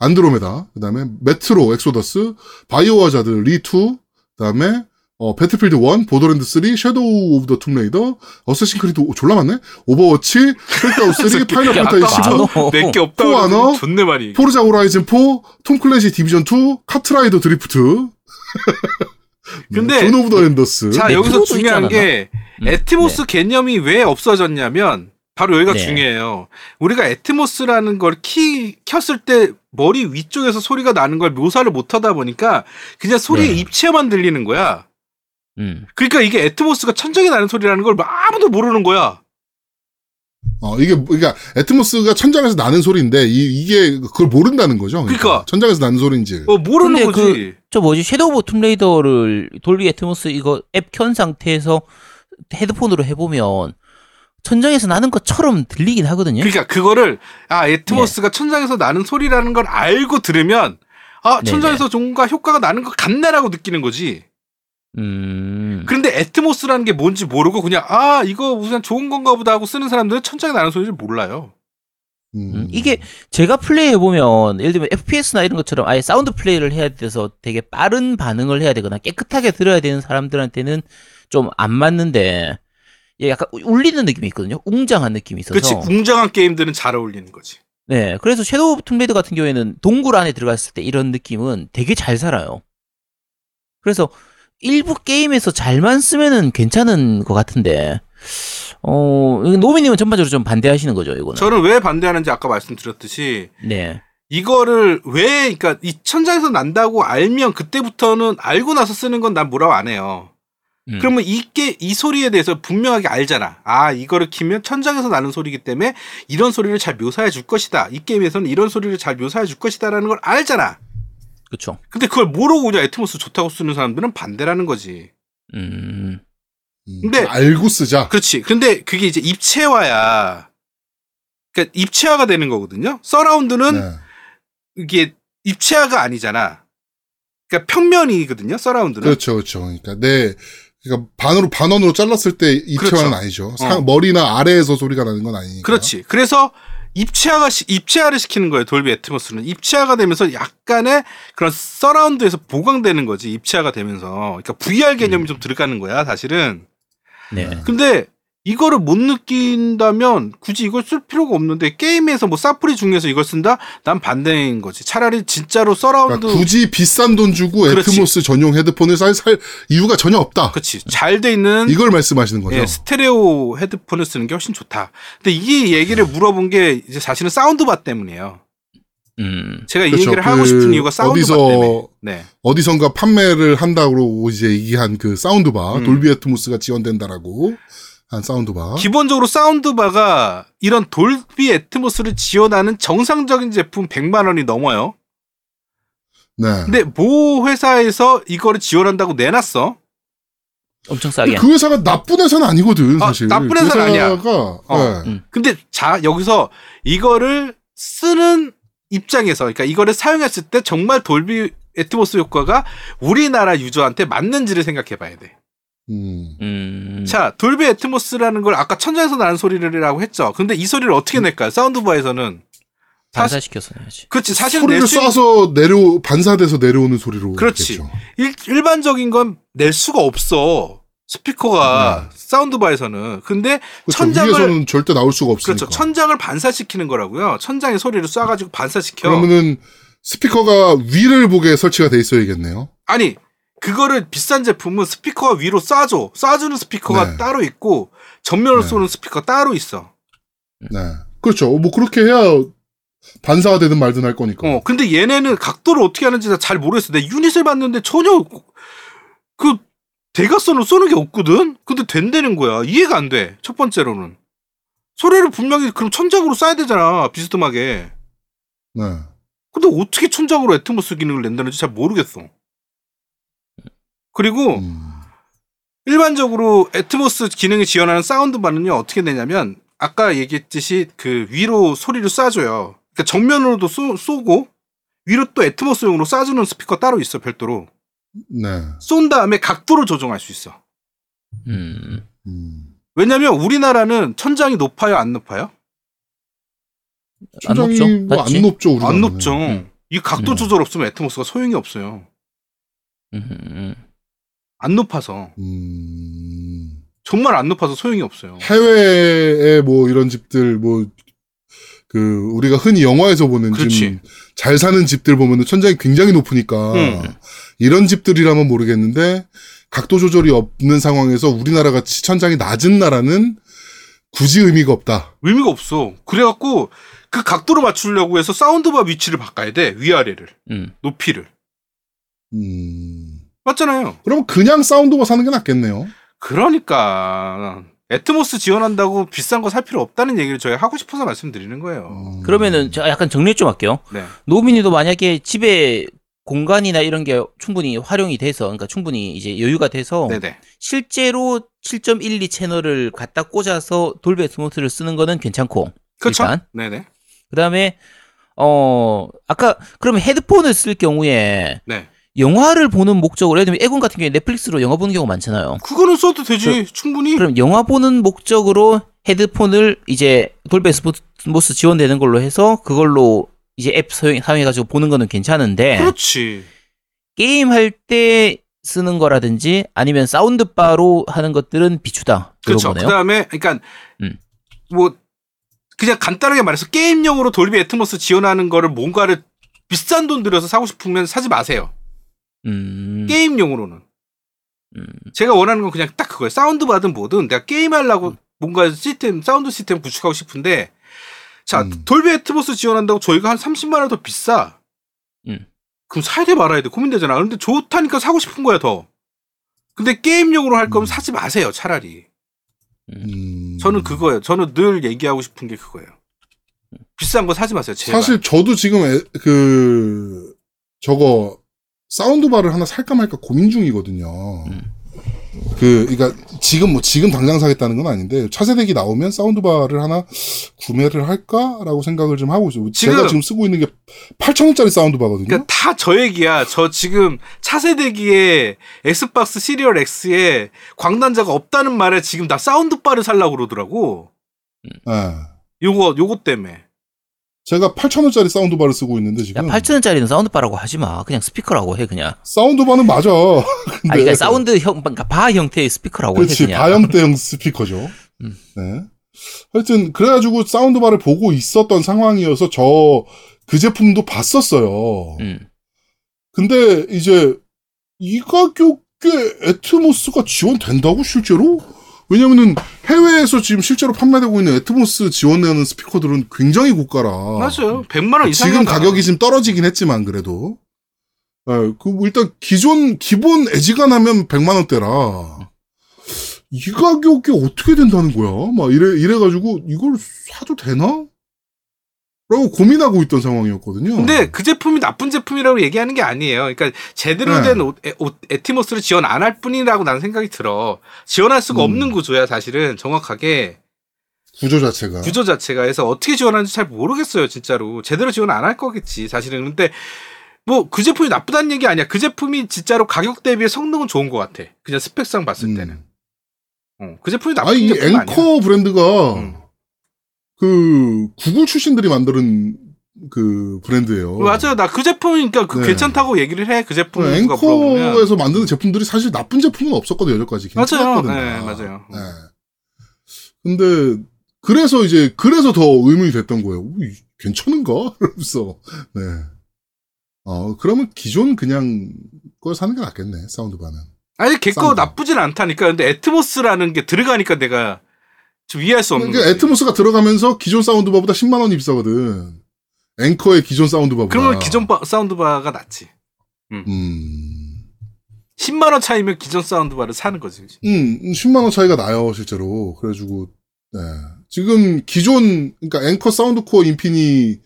Andromeda, 그 다음에 Metro, Exodus, 바이오하자드, RE2, 그 다음에, 어, Battlefield 1, Borderlands 3, Shadow of the Tomb Raider, Assassin's Creed 오- 졸라 많네? 오버워치, 크랙다운 3, 파이널 야, 판타지 아까 15, 많어. 몇개 없다고 포아너? 존내 많이. 포르자 호라이즌 4, 톰 클래시 디비전 2, 카트라이더 드리프트. 근데 존 오브 더 엔더스. 자, 네, 여기서 중요한 있잖아. 게 음, 에티모스 개념이 왜 없어졌냐면 바로 여기가 네. 중요해요. 우리가 에티모스라는 걸 키 켰을 때 머리 위쪽에서 소리가 나는 걸 묘사를 못 하다 보니까 그냥 소리의 네. 입체만 들리는 거야. 음. 그러니까 이게 Atmos가 천장에 나는 소리라는 걸 아무도 모르는 거야. 어, 이게, 그러니까, Atmos가 천장에서 나는 소리인데, 이, 게 그걸 모른다는 거죠. 그러니까. 천장에서 나는 소리인지. 어, 모르는 거지. 저 뭐지 Shadow of Tomb Raider를 Dolby Atmos 이거 앱 켠 상태에서 헤드폰으로 해보면 천장에서 나는 것처럼 들리긴 하거든요. 그러니까 그거를 아 Atmos가 천장에서 나는 소리라는 걸 알고 들으면 아 네네. 천장에서 뭔가 효과가 나는 것 같네라고 느끼는 거지. 음. 그런데 Atmos라는 게 뭔지 모르고 그냥 아 이거 무슨 좋은 건가 보다 하고 쓰는 사람들은 천장에 나는 소리를 몰라요. 음. 음, 이게 제가 플레이해 보면 예를 들면 FPS나 이런 것처럼 아예 사운드 플레이를 해야 돼서 되게 빠른 반응을 해야 되거나 깨끗하게 들어야 되는 사람들한테는 좀 안 맞는데 얘 약간 울리는 느낌이 있거든요. 웅장한 느낌이 있어서. 그렇지 웅장한 게임들은 잘 어울리는 거지. 네, 그래서 Shadow of Tomb Raider 같은 경우에는 동굴 안에 들어갔을 때 이런 느낌은 되게 잘 살아요. 그래서 일부 게임에서 잘만 쓰면은 괜찮은 것 같은데, 어, 노미님은 전반적으로 좀 반대하시는 거죠, 이거는. 저는 왜 반대하는지 아까 말씀드렸듯이 네, 이거를 왜 그러니까 이 천장에서 난다고 알면 그때부터는 알고 나서 쓰는 건 난 뭐라고 안 해요. 음. 그러면 이게 이 소리에 대해서 분명하게 알잖아. 아 이거를 키면 천장에서 나는 소리이기 때문에 이런 소리를 잘 묘사해 줄 것이다. 이 게임에서는 이런 소리를 잘 묘사해 줄 것이다라는 걸 알잖아. 그쵸. 근데 그걸 모르고 그냥 Atmos 좋다고 쓰는 사람들은 반대라는 거지. 음, 음. 근데- 알고 쓰자. 그렇지. 근데 그게 이제 입체화야. 그러니까 입체화가 되는 거거든요. 서라운드는 네. 이게 입체화가 아니잖아. 그러니까 평면이거든요. 서라운드는. 그렇죠, 그렇죠. 그러니까 내 그러니까 반으로 반원으로 잘랐을 때 입체화는 그렇죠. 아니죠. 어. 상- 머리나 아래에서 소리가 나는 건 아니니까. 그렇지. 그래서 입체화가 시- 입체화를 시키는 거예요. Dolby Atmos는 입체화가 되면서 약간의 그런 서라운드에서 보강되는 거지. 입체화가 되면서 그러니까 VR 개념이 좀 들어가는 거야. 사실은. 네. 네. 근데 이거를 못 느낀다면 굳이 이걸 쓸 필요가 없는데 게임에서 뭐 사프리 중에서 이걸 쓴다? 난 반대인 거지. 차라리 진짜로 서라운드 그러니까 굳이 비싼 돈 주고 그렇지. Atmos 전용 헤드폰을 살, 살 이유가 전혀 없다. 그렇지. 잘 돼 있는 이걸 말씀하시는 거죠. 예, 스테레오 헤드폰을 쓰는 게 훨씬 좋다. 근데 이 얘기를 물어본 게 이제 사실은 사운드바 때문이에요. 음, 제가 이 그렇죠. 얘기를 하고 그 싶은 이유가 사운드바 어디서 때문에. 네. 어디선가 판매를 한다고 이제 얘기한 그 사운드바 음. 돌비 애트모스가 지원된다라고 한 사운드바. 기본적으로 사운드바가 이런 돌비 애트모스를 지원하는 정상적인 제품 100만 원이 넘어요. 네. 근데 모 회사에서 이거를 지원한다고 내놨어. 엄청 싸게. 그 회사가 나쁜 회사는 아니거든 아, 사실. 나쁜 그 회사는 아니야. 회사가, 어. 네. 음. 근데 자 여기서 이거를 쓰는 입장에서 그러니까 이거를 사용했을 때 정말 돌비 애트모스 효과가 우리나라 유저한테 맞는지를 생각해 봐야 돼. 음. 음, 자, 돌비 애트모스라는 걸 아까 천장에서 나는 소리를이라고 했죠. 근데 이 소리를 어떻게 낼까요? 사운드바에서는. 반사시켜서 해야지. 그렇지. 사실 소리를 낼수 쏴서 내려 반사돼서 내려오는 소리로. 그렇지. 했겠죠. 일, 일반적인 건 낼 수가 없어. 스피커가 사운드바에서는. 근데 그렇죠. 천장을 위에서는 절대 나올 수가 없으니까. 그렇죠. 천장을 반사시키는 거라고요. 천장에 소리를 쏴 가지고 반사시켜. 그러면은 스피커가 위를 보게 설치가 돼 있어야겠네요. 아니 그거를 비싼 제품은 스피커가 위로 쏴줘. 쏴주는 스피커가 네. 따로 있고 전면으로 네. 쏘는 스피커 따로 있어. 네. 그렇죠. 뭐 그렇게 해야 반사가 되든 말든 할 거니까. 어, 근데 얘네는 각도를 어떻게 하는지 나 잘 모르겠어. 내 unit을 봤는데 전혀 그 대각선으로 쏘는 게 없거든. 근데 된다는 거야. 이해가 안 돼. 첫 번째로는 소리를 분명히 그럼 천장으로 쏴야 되잖아. 비스듬하게. 네. 근데 어떻게 천장으로 Atmos 기능을 낸다는지 잘 모르겠어. 그리고 음. 일반적으로 Atmos 기능을 지원하는 soundbar는요 어떻게 되냐면 아까 얘기했듯이 그 위로 소리를 쏴줘요. 그러니까 정면으로도 쏘, 쏘고 위로 또 애트모스용으로 쏴주는 스피커 따로 있어 별도로. 네. 쏜 다음에 각도를 조정할 수 있어. 음, 음. 왜냐면 우리나라는 천장이 높아요 안 높아요? 안 높죠? 뭐안 낮지? 높죠. 우리나라는. 안 높죠. 음. 이 각도 음. 조절 없으면 애트모스가 소용이 없어요. 음, 음, 안 높아서 음. 정말 안 높아서 소용이 없어요. 해외에 뭐 이런 집들 뭐 그 우리가 흔히 영화에서 보는 그렇지. 집잘 사는 집들 보면은 천장이 굉장히 높으니까 음. 이런 집들이라면 모르겠는데 각도 조절이 없는 상황에서 우리나라 같이 천장이 낮은 나라는 굳이 의미가 없다. 의미가 없어. 그래갖고 그 각도를 맞추려고 해서 사운드바 위치를 바꿔야 돼 위아래를 음. 높이를 음. 맞잖아요. 그럼 그냥 사운드바 사는 게 낫겠네요. 그러니까 Atmos 지원한다고 비싼 거 살 필요 없다는 얘기를 저희 하고 싶어서 말씀드리는 거예요. 음. 그러면은 제가 약간 정리 좀 할게요. 네. 노미님도 만약에 집에 공간이나 이런 게 충분히 활용이 돼서, 그러니까 충분히 이제 여유가 돼서 네네. 실제로 7.12 채널을 갖다 꽂아서 Dolby Atmos를 쓰는 거는 괜찮고, 그렇죠. 일단. 네네. 그다음에 어 아까 그러면 헤드폰을 쓸 경우에 네. 영화를 보는 목적으로 예를 들면 에곤 같은 경우에 넷플릭스로 영화 보는 경우가 많잖아요. 그거는 써도 되지. 충분히. 그럼 영화 보는 목적으로 헤드폰을 이제 Dolby Atmos 지원되는 걸로 해서 그걸로 이제 앱 사용, 사용해가지고 보는 거는 괜찮은데 그렇지. 게임 할 때 쓰는 거라든지 아니면 사운드바로 하는 것들은 비추다. 그렇죠. 그. 다음에, 그러니까, 음. 뭐, 그냥 간단하게 말해서 게임용으로 Dolby Atmos 지원하는 거를 뭔가를 비싼 돈 들여서 사고 싶으면 사지 마세요. 음, 게임용으로는. 음, 제가 원하는 건 그냥 딱 그거예요. 사운드바든 뭐든 내가 게임하려고 뭔가 시스템, 사운드 시스템 구축하고 싶은데, 자, 음. Dolby Atmos 지원한다고 저희가 한 30만 원 더 비싸. 음. 그럼 사야 돼 말아야 돼. 고민되잖아. 근데 좋다니까 사고 싶은 거야, 더. 근데 게임용으로 할 거면 음. 사지 마세요, 차라리. 음. 저는 그거예요. 저는 늘 얘기하고 싶은 게 그거예요. 비싼 거 사지 마세요, 제발. 사실 저도 지금 에- 그 저거 사운드바를 하나 살까 말까 고민 중이거든요. 음. 그 그러니까 지금 뭐 지금 당장 사겠다는 건 아닌데 차세대기 나오면 사운드바를 하나 구매를 할까라고 생각을 좀 하고 있어요. 제가 지금- 지금 쓰고 있는 게 8,000원짜리 사운드바거든요. 그러니까 다 저 얘기야. 저 지금 차세대기에 Xbox Series X에 광단자가 없다는 말에 지금 나 사운드바를 살라고 그러더라고. 예. 요거 요거 때문에. 제가 8,000원짜리 사운드바를 쓰고 있는데 야, 지금 8천원짜리는 사운드바라고 하지 마. 그냥 스피커라고 해, 그냥. 사운드바는 맞아. 아, 그러니까 사운드 형, 그러니까 바 형태의 스피커라고 해, 그렇지 그냥. 바 형태형 스피커죠. 음. 네. 하여튼 그래가지고 사운드바를 보고 있었던 상황이어서 저 그 제품도 봤었어요. 음. 근데 이제 이 가격에 Atmos가 지원된다고 실제로? 왜냐면은 해외에서 지금 실제로 판매되고 있는 Atmos 지원되는 스피커들은 굉장히 고가라. 맞아요. 100만 원 이상이 어. 지금 가격이 지금 떨어지긴 했지만 그래도 예, 그 일단 기존 기본 애지간하면 100만 원대라 이 가격이 어떻게 된다는 거야? 막 이래 이래 가지고 이걸 사도 되나? 라고 고민하고 있던 상황이었거든요. 근데 그 제품이 나쁜 제품이라고 얘기하는 게 아니에요. 그러니까 제대로 네. 된 오- 에- 오- Atmos를 지원 안 할 뿐이라고 나는 생각이 들어. 지원할 수가 음. 없는 구조야, 사실은. 정확하게. 구조 자체가 구조 자체가 해서 어떻게 지원하는지 잘 모르겠어요, 진짜로. 제대로 지원 안 할 거겠지, 사실은. 근데 뭐 그 제품이 나쁘다는 얘기 아니야. 그 제품이 진짜로 가격 대비에 성능은 좋은 것 같아. 그냥 스펙상 봤을 음. 때는. 어, 그 제품이 나쁜 아니 이 제품 아니야. 앵커 브랜드가 음. 그 구글 출신들이 만드는 그 브랜드예요. 맞아요. 나 그 제품이니까 그 네. 괜찮다고 얘기를 해. 그 제품 물어보면. 앵커에서 만드는 제품들이 사실 나쁜 제품은 없었거든요, 여기까지. 맞아요. 괜찮았거든요. 네, 맞아요. 네. 근데 그래서 이제 그래서 더 의문이 됐던 거예요. 괜찮은가? 이러면서 네. 어 그러면 기존 그냥 걸 사는 게 낫겠네 사운드바는. 아니 걔거. 나쁘진 않다니까. 근데 애트모스라는 게 들어가니까 내가 좀 이해할 수 없는 그러니까 거지. 애트모스가 들어가면서 기존 사운드바보다 10만 원이 비싸거든. 앵커의 기존 사운드바보다. 그러면 기존 바- 사운드바가 낫지. 음. 10만 원 차이면 기존 사운드바를 사는 거지. 음, 10만 원 차이가 나요, 실제로. 그래가지고, 네. 지금 기존, 그러니까 Anker Soundcore Infini가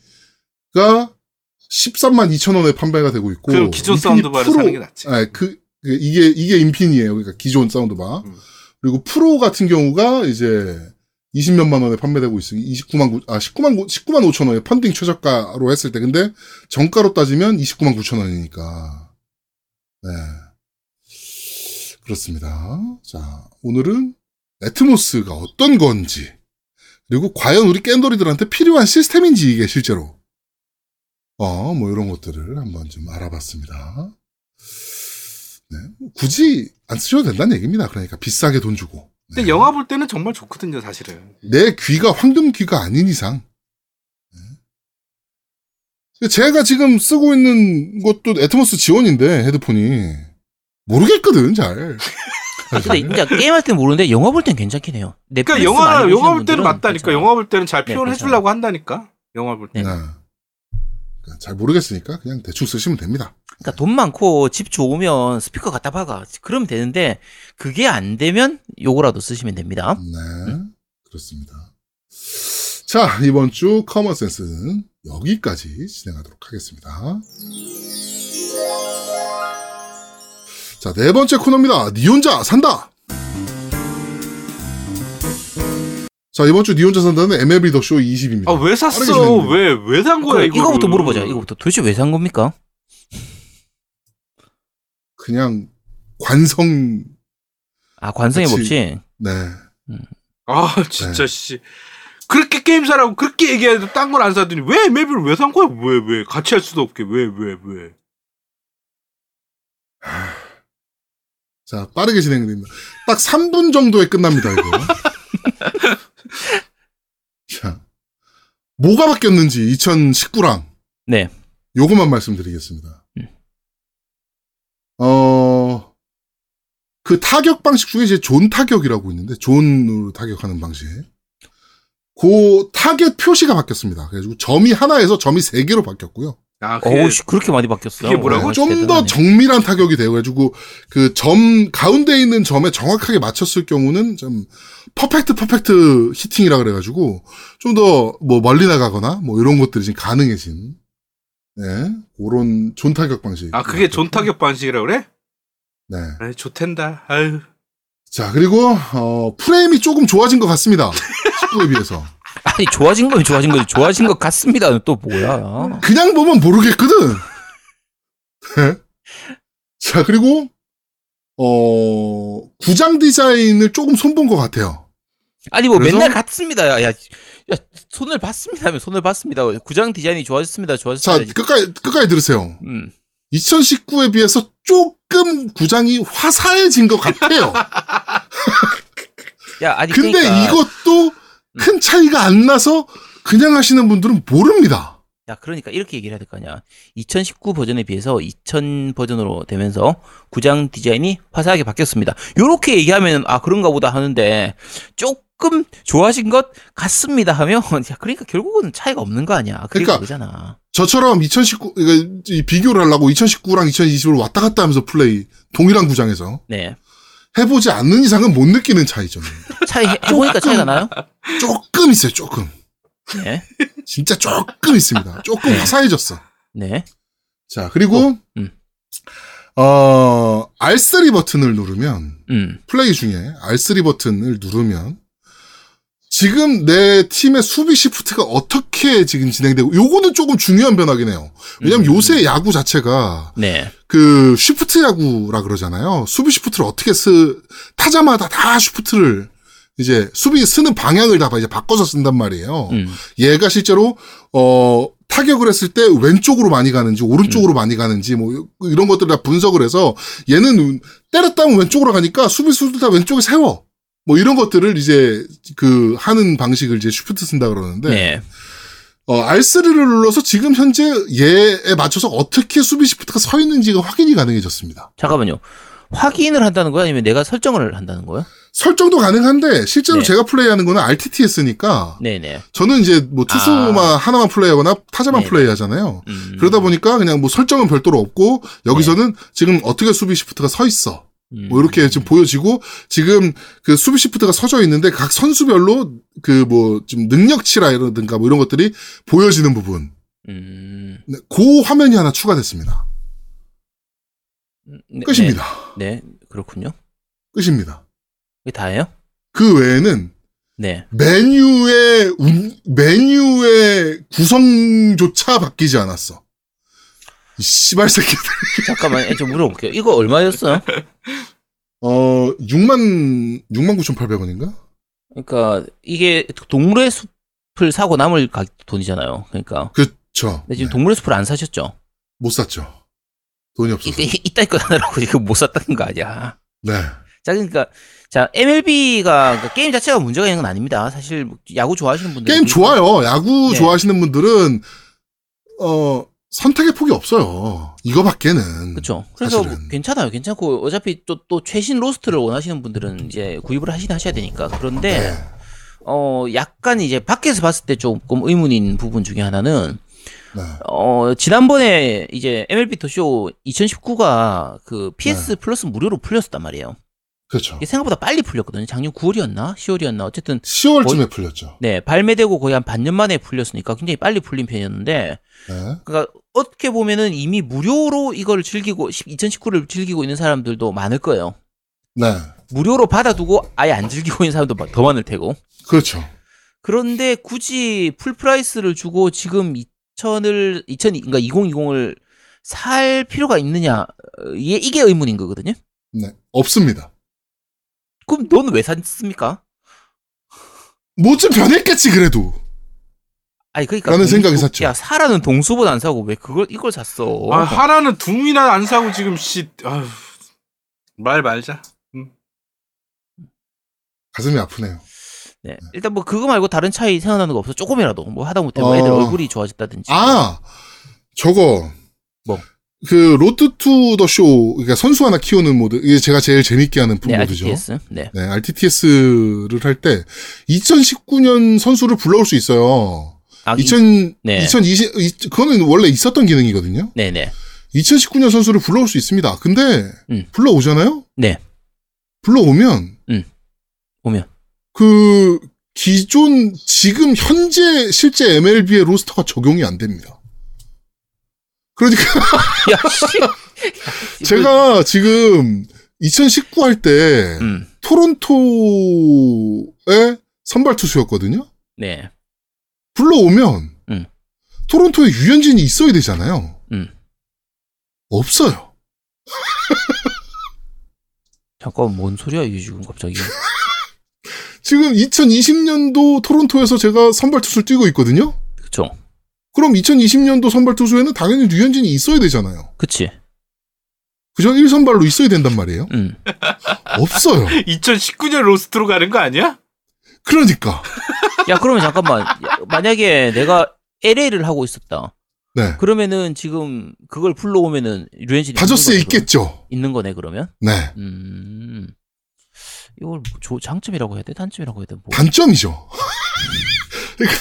13만 2천 원에 판매가 되고 있고. 그럼 기존 사운드바를 Pro- 사는 게 낫지. 네, 그, 그 이게, 이게 Infini예요. 그러니까 기존 사운드바. 음. 그리고 프로 같은 경우가 이제 20몇만 원에 판매되고 있으니 29만 9, 아, 19만, 9, 19만 5천 원에 펀딩 최저가로 했을 때. 근데 정가로 따지면 29만 9천 원이니까. 네. 그렇습니다. 자, 오늘은 애트모스가 어떤 건지, 그리고 과연 우리 깬돌이들한테 필요한 시스템인지 이게 실제로. 어, 뭐 이런 것들을 한번 좀 알아봤습니다. 네. 굳이 안 쓰셔도 된다는 얘기입니다. 그러니까 비싸게 돈 주고. 근데 네. 영화 볼 때는 정말 좋거든요, 사실은. 내 귀가 황금 귀가 아닌 이상. 네. 제가 지금 쓰고 있는 것도 애트모스 지원인데 헤드폰이 모르겠거든 잘. 근데 진짜 게임할 땐 모르는데 영화 볼 땐 괜찮긴 해요. 그러니까 영화 영화 볼 때는 맞다니까. 괜찮아요. 영화 볼 때는 잘 네, 표현해. 주려고 한다니까. 영화 볼 때. 네. 잘 모르겠으니까 그냥 대충 쓰시면 됩니다. 그러니까 돈 많고 집 좋으면 스피커 갖다 박아. 그러면 되는데 그게 안 되면 요거라도 쓰시면 됩니다. 네, 그렇습니다. 자 이번 주 common sense는 여기까지 진행하도록 하겠습니다. 자, 네 번째 코너입니다. 니 혼자 산다! 자, 이번 주 니 혼자 산다는 MLB The Show 20입니다. 아 왜 샀어? 왜 왜 산 거야 그래, 이거? 이거부터 물어보자. 이거부터 도대체 왜 산 겁니까? 그냥 관성, 아 관성의 그치. 법칙. 네. 아 진짜 씨. 그렇게 게임 사라고 그렇게 얘기해도 딴 걸 안 사더니 왜 맵을 왜산 거야? 왜 왜? 같이 할 수도 없게 왜 왜 왜? 자, 빠르게 진행됩니다. 딱 3분 정도에 끝납니다, 이거. 자, 뭐가 바뀌었는지 2019랑 네. 요것만 말씀드리겠습니다. 음. 어, 그 타격 방식 중에 이제 존 타격이라고 있는데, zone으로 타격하는 방식. 그 타겟 표시가 바뀌었습니다. 그래가지고 점이 하나에서 점이 세 개로 바뀌었고요. 아 그게 어우, 씨, 그렇게 많이 바뀌었어요. 그게 뭐라고? 어, 좀더 대단하네. 정밀한 타격이 돼요. 그래가지고 그 점 가운데 있는 점에 정확하게 맞췄을 경우는 좀 perfect perfect hitting이라 그래가지고 좀 더 뭐 멀리 나가거나 뭐 이런 것들이 지금 가능해진 네 그런 존 타격 방식. 아 그게 존 타격 방식이라 그래? 네. 아 좋댄다. 아유. 자 그리고 어 프레임이 조금 좋아진 것 같습니다. 19에 비해서. 아니 좋아진 거면 좋아진 거지. 좋아진 것 같습니다. 또 뭐야? 그냥 보면 모르겠거든. 네. 자 그리고 어 구장 디자인을 조금 손본 것 같아요. 아니 뭐 그래서? 맨날 같습니다. 야, 야, 야 손을 봤습니다. 하면 손을 봤습니다. 구장 디자인이 좋아졌습니다. 자 좋아졌습니다. 끝까지 끝까지 들으세요. 음. 2019에 비해서 조금 구장이 화사해진 것 같아요. 야 아니 근데 그러니까, 이것도 큰 차이가 안 나서 그냥 하시는 분들은 모릅니다. 야 그러니까 이렇게 얘기를 해야 될 거 아니야. 2019 버전에 비해서 2000 버전으로 되면서 구장 디자인이 화사하게 바뀌었습니다. 요렇게 얘기하면 아 그런가 보다 하는데 조금 좋아진 것 같습니다 하면 야 그러니까 결국은 차이가 없는 거 아니야. 그러니까 그거잖아. 저처럼 2019, 이거 이 비교를 하려고 2019랑 2020을 왔다 갔다 하면서 플레이, 동일한 구장에서 네. 해보지 않는 이상은 못 느끼는 차이죠. 차이 해- 해보니까 차이가 나요? 조금 있어요, 조금. 네. 진짜 조금 있습니다. 조금 네. 화사해졌어. 네. 자, 그리고, 음. 어, R3 버튼을 누르면, 음. 플레이 중에 R3 버튼을 누르면 지금 내 팀의 수비 시프트가 어떻게 지금 진행되고 요거는 조금 중요한 변화긴 해요. 왜냐면 음. 요새 야구 자체가 네. 그 쉬프트 야구라 그러잖아요. 수비 시프트를 어떻게 쓰 타자마다 다 쉬프트를 이제 수비 쓰는 방향을 다 이제 바꿔서 쓴단 말이에요. 음. 얘가 실제로 어 타격을 했을 때 왼쪽으로 많이 가는지 오른쪽으로 음. 많이 가는지 뭐 이런 것들 다 분석을 해서 얘는 때렸다면 왼쪽으로 가니까 수비수들 다 왼쪽에 세워. 뭐 이런 것들을 이제 그 하는 방식을 이제 시프트 쓴다 그러는데 네. 어 R3를 눌러서 지금 현재 얘에 맞춰서 어떻게 수비 시프트가 서 있는지가 확인이 가능해졌습니다. 잠깐만요. 확인을 한다는 거야? 아니면 내가 설정을 한다는 거야? 설정도 가능한데 실제로 네. 제가 플레이하는 거는 RTTS니까 네네. 저는 이제 뭐 투수만 아. 하나만 플레이하거나 타자만 네네. 플레이하잖아요. 음. 그러다 보니까 그냥 뭐 설정은 별도로 없고 여기서는 지금 어떻게 수비 시프트가 서 있어. 음. 뭐 이렇게 지금 보여지고 지금 그 수비 시프트가 서져 있는데 각 선수별로 그뭐좀 능력치라든가 뭐 이런 것들이 보여지는 부분. 음. 네, 그 화면이 하나 추가됐습니다. 네, 끝입니다. 네, 네, 그렇군요. 끝입니다. 이게 다예요? 그 외에는 네. 메뉴의 운- 메뉴의 구성조차 바뀌지 않았어. 이 씨발 새끼들. 잠깐만, 좀 물어볼게요. 이거 얼마였어요? 어 6만 6만 9,800원인가? 그러니까 이게 동물의 숲을 사고 남을 가 돈이잖아요. 그러니까. 그쵸. 근데 지금 네. 동물의 숲을 안 사셨죠? 못 샀죠. 돈이 없어서. 이, 이따위 거 하느라고 지금 못 샀다는 거 아니야. 네. 자, 그러니까 자 MLB가 게임 자체가 문제가 있는 건 아닙니다. 사실 뭐 야구 좋아하시는 분들 게임 좋아요. 야구 네. 좋아하시는 분들은 어 선택의 폭이 없어요. 이거밖에는. 그렇죠. 그래서 뭐. 괜찮아요. 괜찮고 어차피 또 또 최신 roster를 원하시는 분들은 이제 구입을 하긴 하셔야 되니까. 그런데 네. 어 약간 이제 밖에서 봤을 때 조금 의문인 부분 중에 하나는 네. 어 지난번에 이제 MLB The Show 2019가 그 PS 네. 플러스 무료로 풀렸었단 말이에요. 그렇죠. 이게 생각보다 빨리 풀렸거든요. 작년 9월이었나? 10월이었나? 어쨌든 10월쯤에 풀렸죠. 네 발매되고 거의 한 반년 만에 풀렸으니까 굉장히 빨리 풀린 편이었는데 네. 그러니까 어떻게 보면은 이미 무료로 이걸 즐기고 2019를 즐기고 있는 사람들도 많을 거예요. 네. 무료로 받아두고 아예 안 즐기고 있는 사람도 더 많을 테고. 그렇죠. 그런데 굳이 full price를 주고 지금 2000을 2000 그러니까 2020을 살 필요가 있느냐? 이게 이게 의문인 거거든요. 네. 없습니다. 그럼 넌 왜 샀습니까? 뭐 좀 변했겠지, 그래도. 아니 그러니까 라는 동수- 생각이 샀죠. 야 사라는 동수보다 안 사고 왜 그걸 이걸 샀어? 아, 하라는 둠이나 안 사고 지금 씨. 아휴. 말 말자. 가슴이 아프네요. 네. 일단 뭐 그거 말고 다른 차이 생각나는 거 없어? 조금이라도 뭐 하다 못해 뭐 애들 어. 얼굴이 좋아졌다든지. 아! 저거. 뭐? 그, 로드 투 더 쇼, 그러니까 선수 하나 키우는 모드, 이게 제가 제일 재밌게 하는 네, 모드죠. RTS. 네. 네, RTTS를 할 때, 2019년 선수를 불러올 수 있어요. 아, 2000, 네. 2020, 이- 그거는 원래 있었던 기능이거든요. 네, 네. 2019년 선수를 불러올 수 있습니다. 근데, 음. 불러오잖아요? 네. 불러오면, 오면. 그, 기존, 지금 현재 실제 MLB의 로스터가 적용이 안 됩니다. 그러니까. 제가 지금, 2019 할 때, 음. 토론토의 선발 투수였거든요? 네. 불러오면, 음. 토론토에 유현진이 있어야 되잖아요. 음. 없어요. 잠깐 뭔 소리야 이 지금 갑자기. 지금 2020년도 토론토에서 제가 선발 투수를 뛰고 있거든요? 그럼 2020년도 선발 투수에는 당연히 류현진이 있어야 되잖아요. 그치. 그죠? 1선발로 있어야 된단 말이에요. 음. 없어요. 2019년 로스트로 가는 거 아니야? 그러니까. 야, 그러면 잠깐만. 야, 만약에 내가 LA를 하고 있었다. 네. 그러면은 지금 그걸 불러오면은 류현진이 다저스에 있겠죠. 있는 거네 그러면. 네. 음. 이걸 뭐 조, 장점이라고 해야 돼? 단점이라고 해야 돼? 뭐. 단점이죠. 그러니까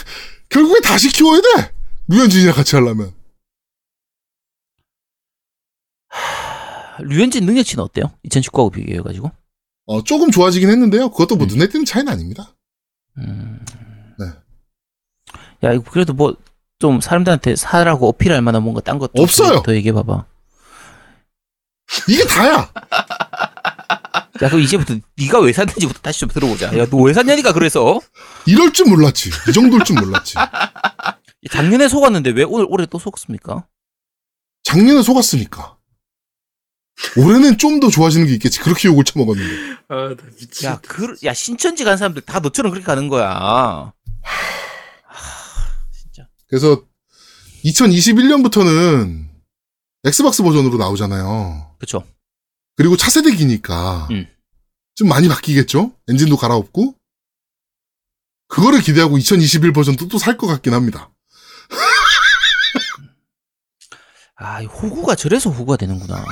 결국에 다시 키워야 돼. 류현진이랑 같이 하려면. 류현진 능력치는 어때요? 2019하고 비교해가지고. 어, 조금 좋아지긴 했는데요. 그것도 뭐 음. 눈에 띄는 차이는 아닙니다. 음. 네. 야, 이거 그래도 뭐 좀 사람들한테 사라고 어필할 만한 뭔가 딴 것도 없어요. 더 얘기해 봐봐. 이게 다야. 야, 그럼 이제부터 네가 왜 샀는지부터 다시 좀 들어보자. 야, 너 왜 샀냐니까 그래서 이럴 줄 몰랐지. 이 정도일 줄 몰랐지. 작년에 속았는데 왜 오늘 올해 또 속습니까? 작년에 속았으니까. 올해는 좀 더 좋아지는 게 있겠지. 그렇게 욕을 처먹었는데. 아, 나 미치. 야, 그, 야 신천지 간 사람들 다 너처럼 그렇게 가는 거야. 진짜. 그래서 2021년부터는 Xbox 버전으로 나오잖아요. 그쵸. 그리고 차세대기니까 음. 좀 많이 바뀌겠죠? 엔진도 갈아엎고. 그거를 기대하고 2021 버전도 또 살 것 같긴 합니다. 아, 이 호구가 저래서 호구가 되는구나.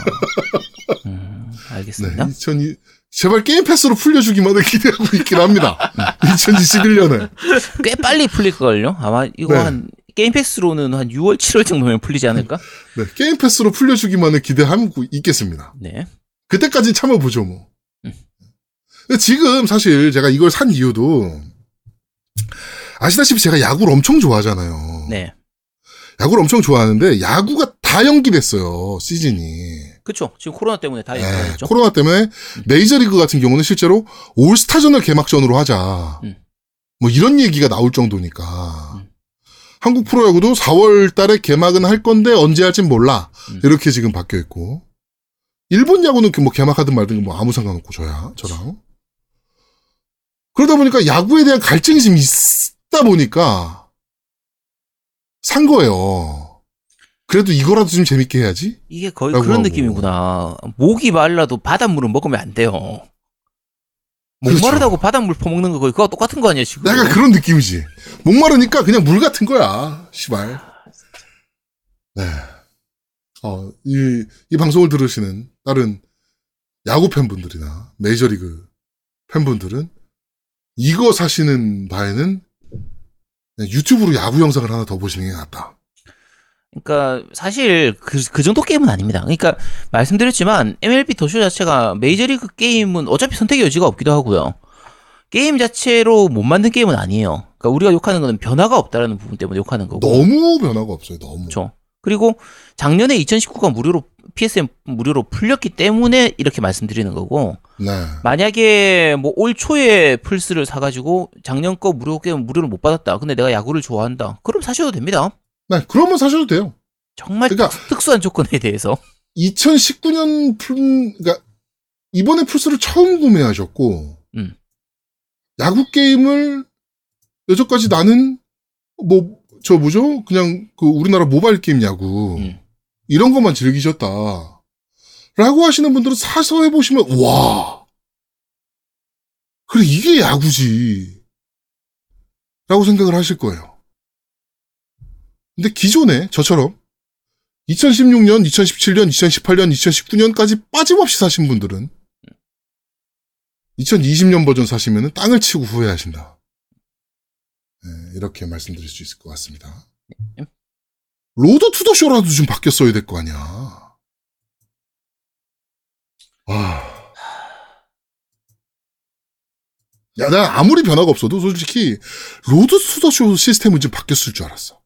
음, 네. 알겠습니다. 2002, 제발 Game Pass로 풀려주기만을 기대하고 있긴 합니다. 2021년에. 꽤 빨리 풀릴걸요? 아마 이거 네. 한, Game Pass로는 한 6월, 7월 정도면 풀리지 않을까? 네, Game Pass로 풀려주기만을 기대하고 있겠습니다. 네. 그때까진 참아보죠, 뭐. 음. 지금 사실 제가 이걸 산 이유도 아시다시피 제가 야구를 엄청 좋아하잖아요. 네. 야구를 엄청 좋아하는데 야구가 다 연기됐어요, 시즌이. 그쵸. 지금 코로나 때문에 다 네, 얘기했죠. 코로나 때문에 메이저리그 같은 경우는 실제로 올스타전을 개막전으로 하자. 음. 뭐 이런 얘기가 나올 정도니까. 음. 한국 프로야구도 4월 달에 개막은 할 건데 언제 할진 몰라. 음. 이렇게 지금 바뀌어 있고. 일본 야구는 그뭐 개막하든 말든 뭐 아무 상관없고 저야, 저랑. 그러다 보니까 야구에 대한 갈증이 좀 있다 보니까 산 거예요. 그래도 이거라도 좀 재밌게 해야지. 이게 거의 그런 아이고. 느낌이구나. 목이 말라도 바닷물은 먹으면 안 돼요. 목 그렇죠. 마르다고 바닷물 퍼먹는 거 거의 그거 똑같은 거 아니야, 지금? 약간 그런 느낌이지. 목마르니까 그냥 물 같은 거야. 시발. 네. 어, 이, 이 방송을 들으시는 다른 야구 팬분들이나 메이저리그 팬분들은 이거 사시는 바에는 유튜브로 야구 영상을 하나 더 보시는 게 낫다. 그러니까 사실 그, 그 정도 게임은 아닙니다. 그러니까 말씀드렸지만 MLB 더쇼 자체가 메이저리그 게임은 어차피 선택의 여지가 없기도 하고요. 게임 자체로 못 만든 게임은 아니에요. 그러니까 우리가 욕하는 거는 변화가 없다라는 부분 때문에 욕하는 거고. 너무 변화가 없어요. 너무. 그렇죠. 그리고 작년에 2019가 무료로 PSN 무료로 풀렸기 때문에 이렇게 말씀드리는 거고 네. 만약에 뭐 올 초에 플스를 사가지고 작년 거 무료 게임 무료로 못 받았다. 근데 내가 야구를 좋아한다. 그럼 사셔도 됩니다. 네. 그러면 사셔도 돼요. 정말 그러니까 특수한 조건에 대해서 2019년 풀, 그러니까 이번에 플스를 처음 구매하셨고, 음. 야구 게임을 여태까지 나는 뭐 저 뭐죠? 그냥 그 우리나라 모바일 게임 야구 음. 이런 것만 즐기셨다. 라고 하시는 분들은 사서 해보시면 와 그래 이게 야구지 라고 생각을 하실 거예요. 근데 기존에 저처럼 2016년, 2017년, 2018년, 2019년까지 빠짐없이 사신 분들은 2020년 버전 사시면 땅을 치고 후회하신다. 네, 이렇게 말씀드릴 수 있을 것 같습니다. Road to the Show라도 좀 바뀌었어야 될 거 아니야. 아. 야, 나 아무리 변화가 없어도 솔직히 Road to the Show 시스템은 좀 바뀌었을 줄 알았어.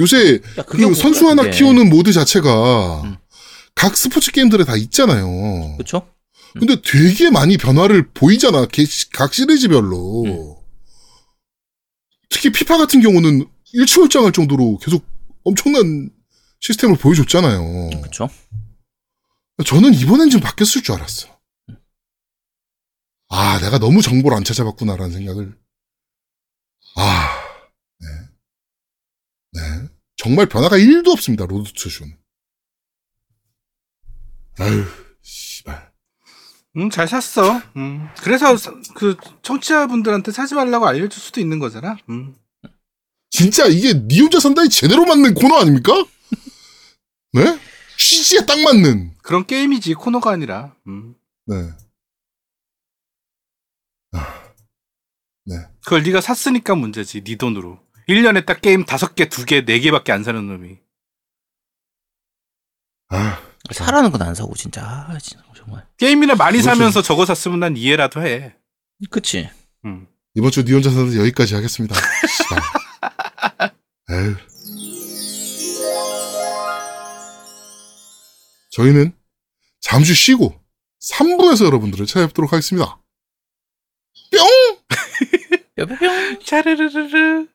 요새 야, 그 선수 하나? 키우는 모드 자체가 음. 각 스포츠 게임들에 다 있잖아요. 그렇죠? 근데 되게 많이 변화를 보이잖아. 개- 각 시리즈별로. 음. 특히 피파 같은 경우는 일치월장할 정도로 계속 엄청난 시스템을 보여줬잖아요. 그렇죠. 저는 이번엔 좀 바뀌었을 줄 알았어. 아, 내가 너무 정보를 안 찾아봤구나라는 생각을. 아, 네. 네. 정말 변화가 1도 없습니다, Road to Show는. 아유, 씨발. 음, 잘 샀어. 음. 그래서 사- 그 청취자분들한테 사지 말라고 알려줄 수도 있는 거잖아. 음. 진짜 이게 니 혼자 산다에 제대로 맞는 코너 아닙니까? 네? 취지에 딱 맞는. 그런 게임이지 코너가 아니라. 음. 네. 아, 네. 그걸 네가 샀으니까 문제지. 네 돈으로. 1년에 딱 게임 5개, 2개, 4개밖에 안 사는 놈이. 아, 사라는 건 안 사고 진짜 아, 진짜 정말. 게임이나 많이 사면서 저거 샀으면 난 이해라도 해. 그치. 음. 이번 주 니 혼자 사는 여기까지 하겠습니다. 에휴. 저희는 잠시 쉬고 3부에서 여러분들을 찾아뵙도록 하겠습니다. 뿅! 뿅뿅뿅. 차르르르르.